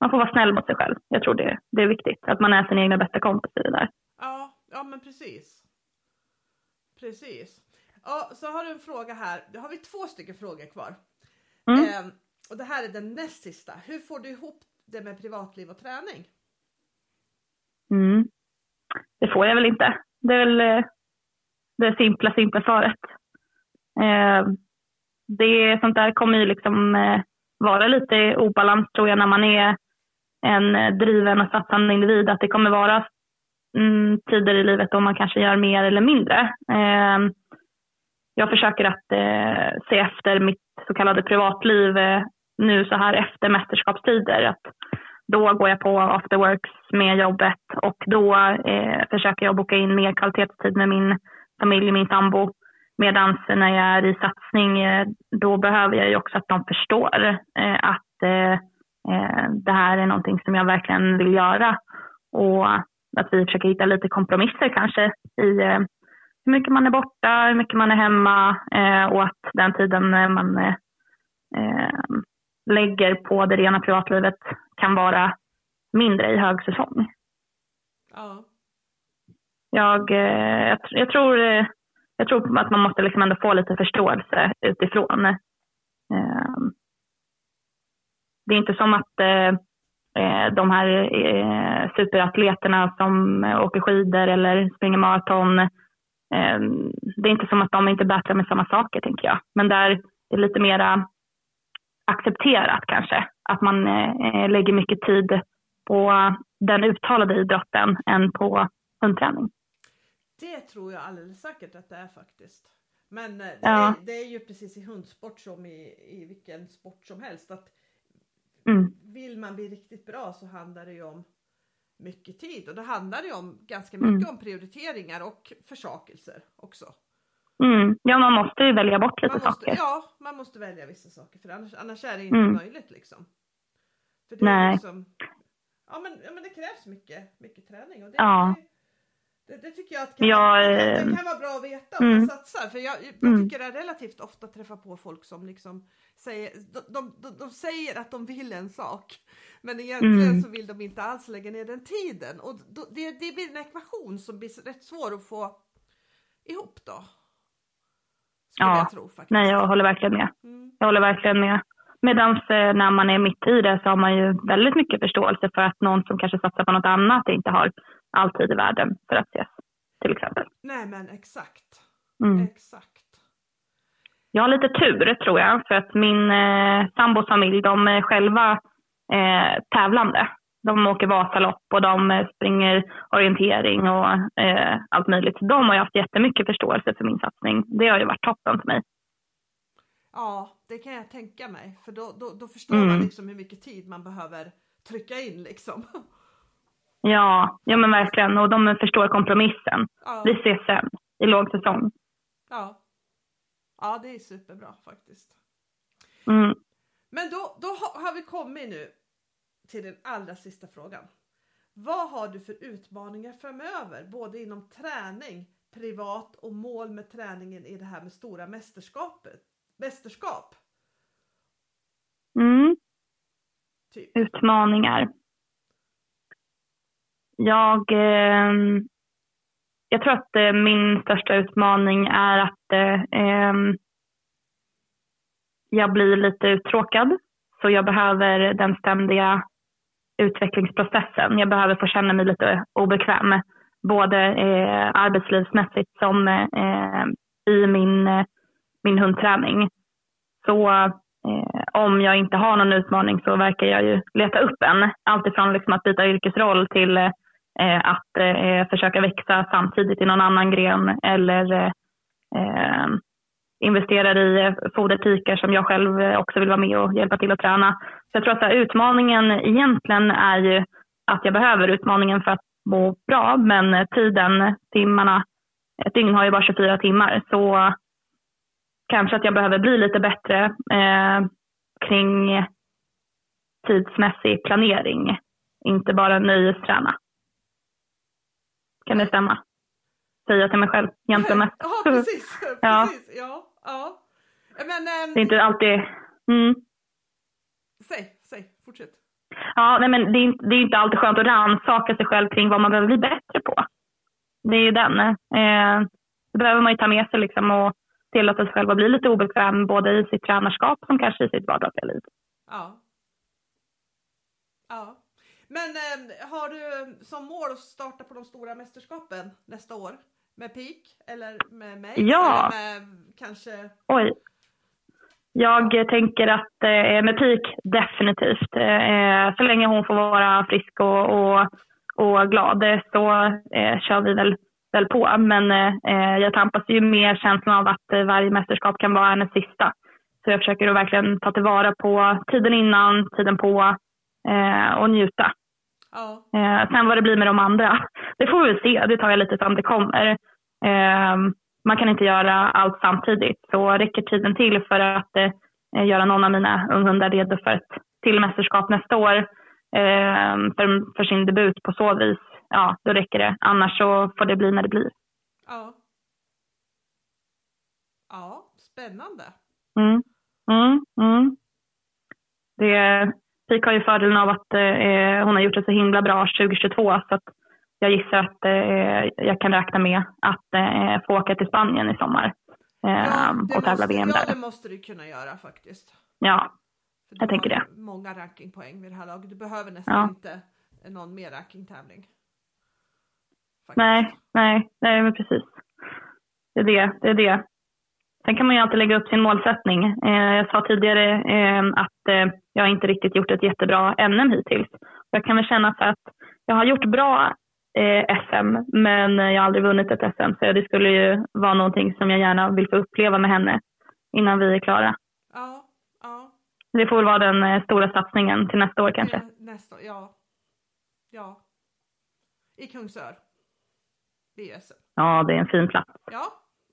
Man får vara snäll mot sig själv. Jag tror det, det är viktigt, att man är sin egna bästa kompis i det där. Ja, ja men precis. Precis. Ja, så har du en fråga här. Då har vi två stycken frågor kvar. Mm. Eh, och det här är den näst sista. Hur får du ihop det med privatliv och träning? Mm. Det får jag väl inte. Det är väl eh, det simpla, simpla svaret. Eh, det sånt där kommer ju liksom eh, vara lite obalans tror jag när man är en driven och satsande individ. Att det kommer vara mm, tider i livet då man kanske gör mer eller mindre. jag försöker att se efter mitt så kallade privatliv nu så här efter mästerskapstider. Att då går jag på afterworks med jobbet och då eh, försöker jag boka in mer kvalitetstid med min familj, min sambo. Medan när jag är i satsning, eh, då behöver jag ju också att de förstår eh, att eh, eh, det här är någonting som jag verkligen vill göra. Och att vi försöker hitta lite kompromisser kanske i eh, hur mycket man är borta, hur mycket man är hemma eh, och att den tiden man eh, lägger på det rena privatlivet kan vara mindre i högsäsong. Ja. Jag, eh, jag, jag, tror, eh, jag tror att man måste liksom ändå få lite förståelse utifrån. Ehm, det är inte som att eh, de här superatleterna som åker skidor eller springer maraton, det är inte som att de inte battlar med samma saker tänker jag. Men där är det lite mera accepterat kanske. Att man eh, lägger mycket tid på den uttalade idrotten än på hundträning. Det tror jag alldeles säkert att det är faktiskt. Men eh, det, ja. är, det är ju precis i hundsport som i, i vilken sport som helst. att mm. Vill man bli riktigt bra så handlar det ju om mycket tid och det handlar ju om ganska mycket mm. om prioriteringar och försakelser också. Mm. Ja, man måste ju välja bort lite måste, saker. Ja, man måste välja vissa saker för annars, annars är det inte mm. möjligt liksom. Nej. Liksom, ja, men, ja men det krävs mycket, mycket träning och det, ja. det, det, tycker jag att kan, jag, det, det kan vara bra att veta om mm. man satsar. För jag, jag mm. tycker jag relativt ofta träffar på folk som liksom säger, de, de, de, de säger att de vill en sak men egentligen mm. så vill de inte alls lägga ner den tiden och då, det, det blir en ekvation som blir rätt svår att få ihop då ja, jag tro faktiskt. Nej, jag håller verkligen med. Mm. Jag håller verkligen med. Medan eh, när man är mitt i det så har man ju väldigt mycket förståelse för att någon som kanske satsar på något annat inte har all tid i världen för att ses, till exempel. Nej, men exakt. Mm. Exakt. Jag har lite tur tror jag, för att min eh, sambos familj, de är själva eh, tävlande de åker Vasalopp och de eh, springer orientering och eh, allt möjligt. De har ju haft jättemycket förståelse för min satsning. Det har ju varit toppen för mig. Ja, det kan jag tänka mig. För då, då, då förstår Mm. man liksom hur mycket tid man behöver trycka in liksom. Ja, ja men verkligen. Och de förstår kompromissen. Ja, Vi ses sen i lågsäsong. ja. ja det är superbra faktiskt. Mm. Men då, då har, har vi kommit nu till den allra sista frågan. Vad har du för utmaningar framöver, både inom träning, privat och mål med träningen i det här med stora mästerskapet? Mästerskap, Mm. typ. Utmaningar. Jag, eh, jag tror att eh, min största utmaning är att eh, ehm, jag blir lite uttråkad. Så jag behöver den ständiga utvecklingsprocessen. Jag behöver få känna mig lite obekväm. Både eh, arbetslivsmässigt som eh, i min, eh, min hundträning. Så eh, om jag inte har någon utmaning så verkar jag ju leta upp en. Alltifrån liksom att byta yrkesroll till eh, att eh, försöka växa samtidigt i någon annan gren eller eh, eh investerar i eh, fodertikar som jag själv eh, också vill vara med och hjälpa till att träna. Så jag tror att utmaningen egentligen är ju att jag behöver utmaningen för att må bra, men eh, tiden, timmarna, ett dygn har ju bara 24 timmar, så kanske att jag behöver bli lite bättre eh, kring tidsmässig planering, inte bara nöjesträna. Kan det stämma? Säger jag till mig själv jämt och mest. Ja, precis. Precis. Ja, ja. Men ehm, Det är inte alltid... Mm. säg, säg, fortsätt. Ja, nej, men det är, inte, det är inte alltid skönt att rannsaka sig själv kring vad man behöver bli bättre på. Det är ju den. Eh, det behöver man ju ta med sig liksom och tillåta sig själv att bli lite obekväm både i sitt tränarskap som kanske i sitt vardagliga liv. Ja. Ja. Men ehm, har du som mål att starta på de stora mästerskapen nästa år? Med PIK eller med mig? Ja. Eller med kanske... Oj. Jag tänker att eh, med PIK definitivt. Eh, så länge hon får vara frisk och, och, och glad eh, så eh, kör vi väl, väl på. Men eh, jag tampas ju med känslan av att eh, varje mästerskap kan vara hennes sista. Så jag försöker att verkligen ta tillvara på tiden innan, tiden på och njuta. Ja. Eh, sen vad det blir med de andra, det får vi se. Det tar jag lite som det kommer. Eh, man kan inte göra allt samtidigt. Så räcker tiden till för att eh, göra någon av mina unghundar redo för ett till mästerskap nästa år eh, för, för sin debut på så vis, ja då räcker det. Annars så får det bli när det blir. Ja. Ja, spännande. Mm. Mm, mm. Det, Pik har ju fördelen av att eh, hon har gjort det så himla bra 2022 så att jag gissar att eh, jag kan räkna med att eh, få åka till Spanien i sommar eh, det och tävla måste, VM ja, där. det måste du kunna göra faktiskt. Ja, Jag tänker ju Många rankingpoäng vid det här laget. Du behöver nästan Ja. inte någon mer rankingtävling. Faktiskt. nej, nej, nej men precis. Det är det, det är det. Sen kan man ju alltid lägga upp sin målsättning. Eh, jag sa tidigare eh, att eh, jag inte riktigt gjort ett jättebra NM hittills. Jag kan väl känna så att jag har gjort bra eh, SM, men jag har aldrig vunnit ett SM. Så det skulle ju vara någonting som jag gärna vill få uppleva med henne innan vi är klara. Ja, ja. Det får väl vara den eh, stora satsningen till nästa år kanske. Nästa, ja. Ja. I Kungsör. Det är SM. Ja, det är en fin plats. Ja,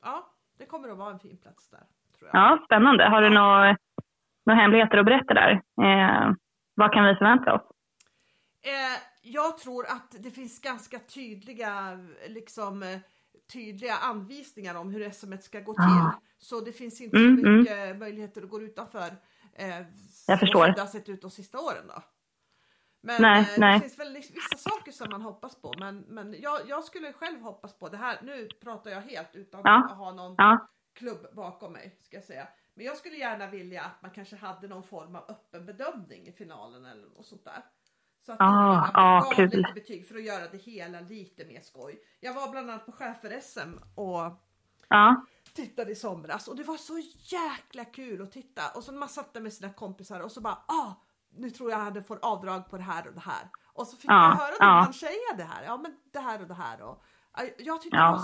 ja. Det kommer att vara en fin plats där. Tror jag. Ja, spännande. Har du några, några hemligheter att berätta där? Eh, vad kan vi förvänta oss? Eh, jag tror att det finns ganska tydliga, liksom, eh, tydliga anvisningar om hur SM ska gå till. Ah. Så det finns inte Mm, så mycket möjligheter att gå utanför. Eh, så förstår. som Det har sett ut de sista åren då. Men Nej, eh, nej. det finns väl vissa saker som man hoppas på. Men, men jag, jag skulle själv hoppas på det här. Nu pratar jag helt utan Ja. att ha någon Ja, klubb bakom mig ska jag säga. Men jag skulle gärna vilja att man kanske hade någon form av öppen bedömning i finalen eller något sånt där. Så att Ah, ah, gav kul. lite betyg för att göra det hela lite mer skoj. Jag var bland annat på chefer-SM och ja, tittade i somras och det var så jäkla kul att titta. Och så när man satt där med sina kompisar och så bara ah, nu tror jag hade fått avdrag på det här och det här. Och så fick Ja, man höra ja. domaren säga det här. Ja men det här och det här. Och, Ja, jag tyckte Ja. det var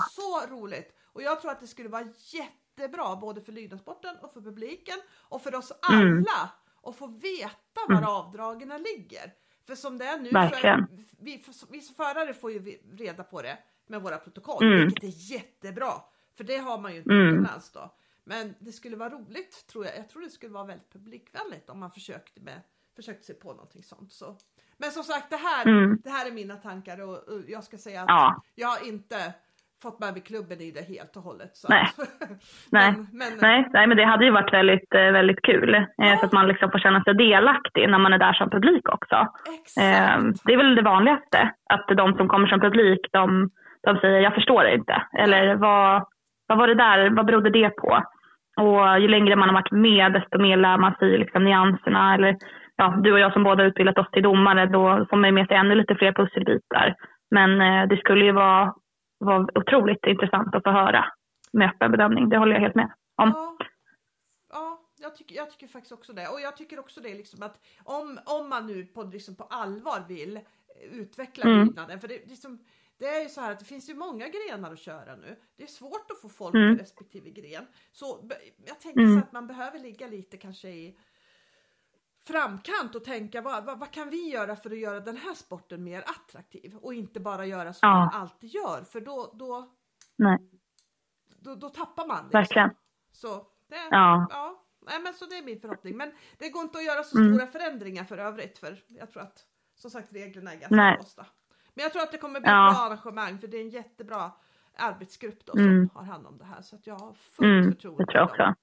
så roligt. Och jag tror att det skulle vara jättebra både för lydnadssporten och för publiken och för oss Mm. alla att få veta var Mm. avdragen ligger. För som det är nu, för, vi, för, vi som förare får ju reda på det med våra protokoll, Mm. vilket är jättebra. För det har man ju inte Mm. utomlands då. Men det skulle vara roligt tror jag. Jag tror det skulle vara väldigt publikvänligt om man försökte med försökte sig på någonting sånt. Så. Men som sagt, det här, Mm. det här är mina tankar och, och jag ska säga att Ja. jag har inte fått med mig klubben i det helt och hållet. Så Nej. att- Nej. men, men, Nej, nej, men det hade ju varit väldigt, eh, väldigt kul. Eh, Ja. Så att man liksom får känna sig delaktig när man är där som publik också. Exakt. Eh, det är väl det vanligaste, att de som kommer som publik, de, de säger jag förstår det inte. Eller vad, vad var det där, vad berodde det på? Och ju längre man har varit med, desto mer lär man sig liksom nyanserna. Eller, ja, du och jag som båda utbildat oss till domare, då får man ju med sig ännu lite fler pusselbitar. Men eh, det skulle ju vara, vara otroligt intressant att få höra med öppen bedömning. Det håller jag helt med om. Ja, ja jag, tycker, jag tycker faktiskt också det. Och jag tycker också det liksom att om, om man nu på, liksom på allvar vill eh, utveckla Mm. lydnaden, för det, liksom, det är ju så här att det finns ju många grenar att köra nu. Det är svårt att få folk Mm. respektive gren. Så jag tänker Mm. så att man behöver ligga lite kanske i framkant och tänka vad, vad, vad kan vi göra för att göra den här sporten mer attraktiv och inte bara göra som Ja. man alltid gör för då, då, Nej, då, då tappar man. Liksom. verkligen. Så det, Ja. ja. Nej, men så det är min förhoppning. Men det går inte att göra så Mm. stora förändringar för övrigt för jag tror att som sagt reglerna är ganska Nej. låsta. Men jag tror att det kommer bli Ja. bra arrangemang för det är en jättebra arbetsgrupp då Mm. som har hand om det här så att jag har fullt Mm, förtroende det tror jag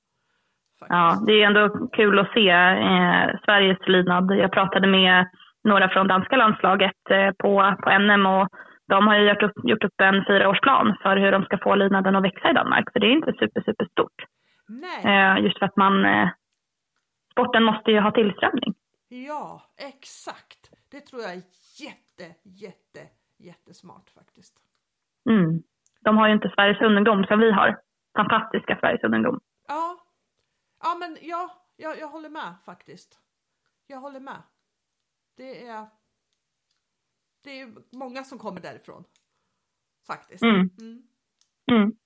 också. Ja, faktiskt. det är ändå kul att se eh, Sveriges lydnad. Jag pratade med några från danska landslaget eh, på, på NM och de har ju gjort upp, gjort upp en fyraårsplan för hur de ska få lydnaden att växa i Danmark. För det är inte super, super stort. Nej, Eh, just för att man, eh, sporten måste ju ha tillströmning. ja exakt. Det tror jag är jätte, jätte, jättesmart faktiskt. Mm. De har ju inte Sveriges ungdom som vi har. Fantastiska Sveriges ungdom. Ja, men ja, jag, jag håller med faktiskt. Jag håller med. Det är, det är många som kommer därifrån. Faktiskt. Mm. Mm. Mm.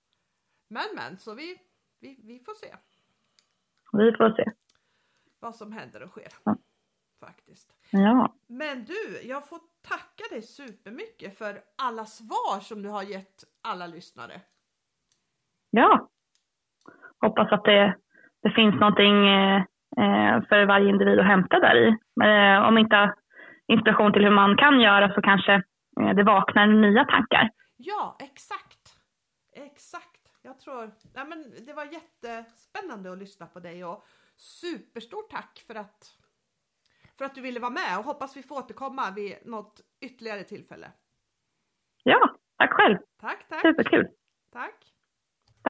Men men, så vi, vi, vi får se Vi får se. vad som händer och sker. Ja. Faktiskt. Ja. Men du, jag får tacka dig supermycket för alla svar som du har gett alla lyssnare. Ja. Hoppas att det, det finns någonting eh, eh, för varje individ att hämta där i. Eh, om inte inspiration till hur man kan göra så kanske det vaknar nya tankar. Ja, exakt. Exakt. Jag tror, ja, men det var jättespännande att lyssna på dig och superstort tack för att, för att du ville vara med och hoppas vi får återkomma vid något ytterligare tillfälle. Ja, tack själv. Tack, tack. Superkul.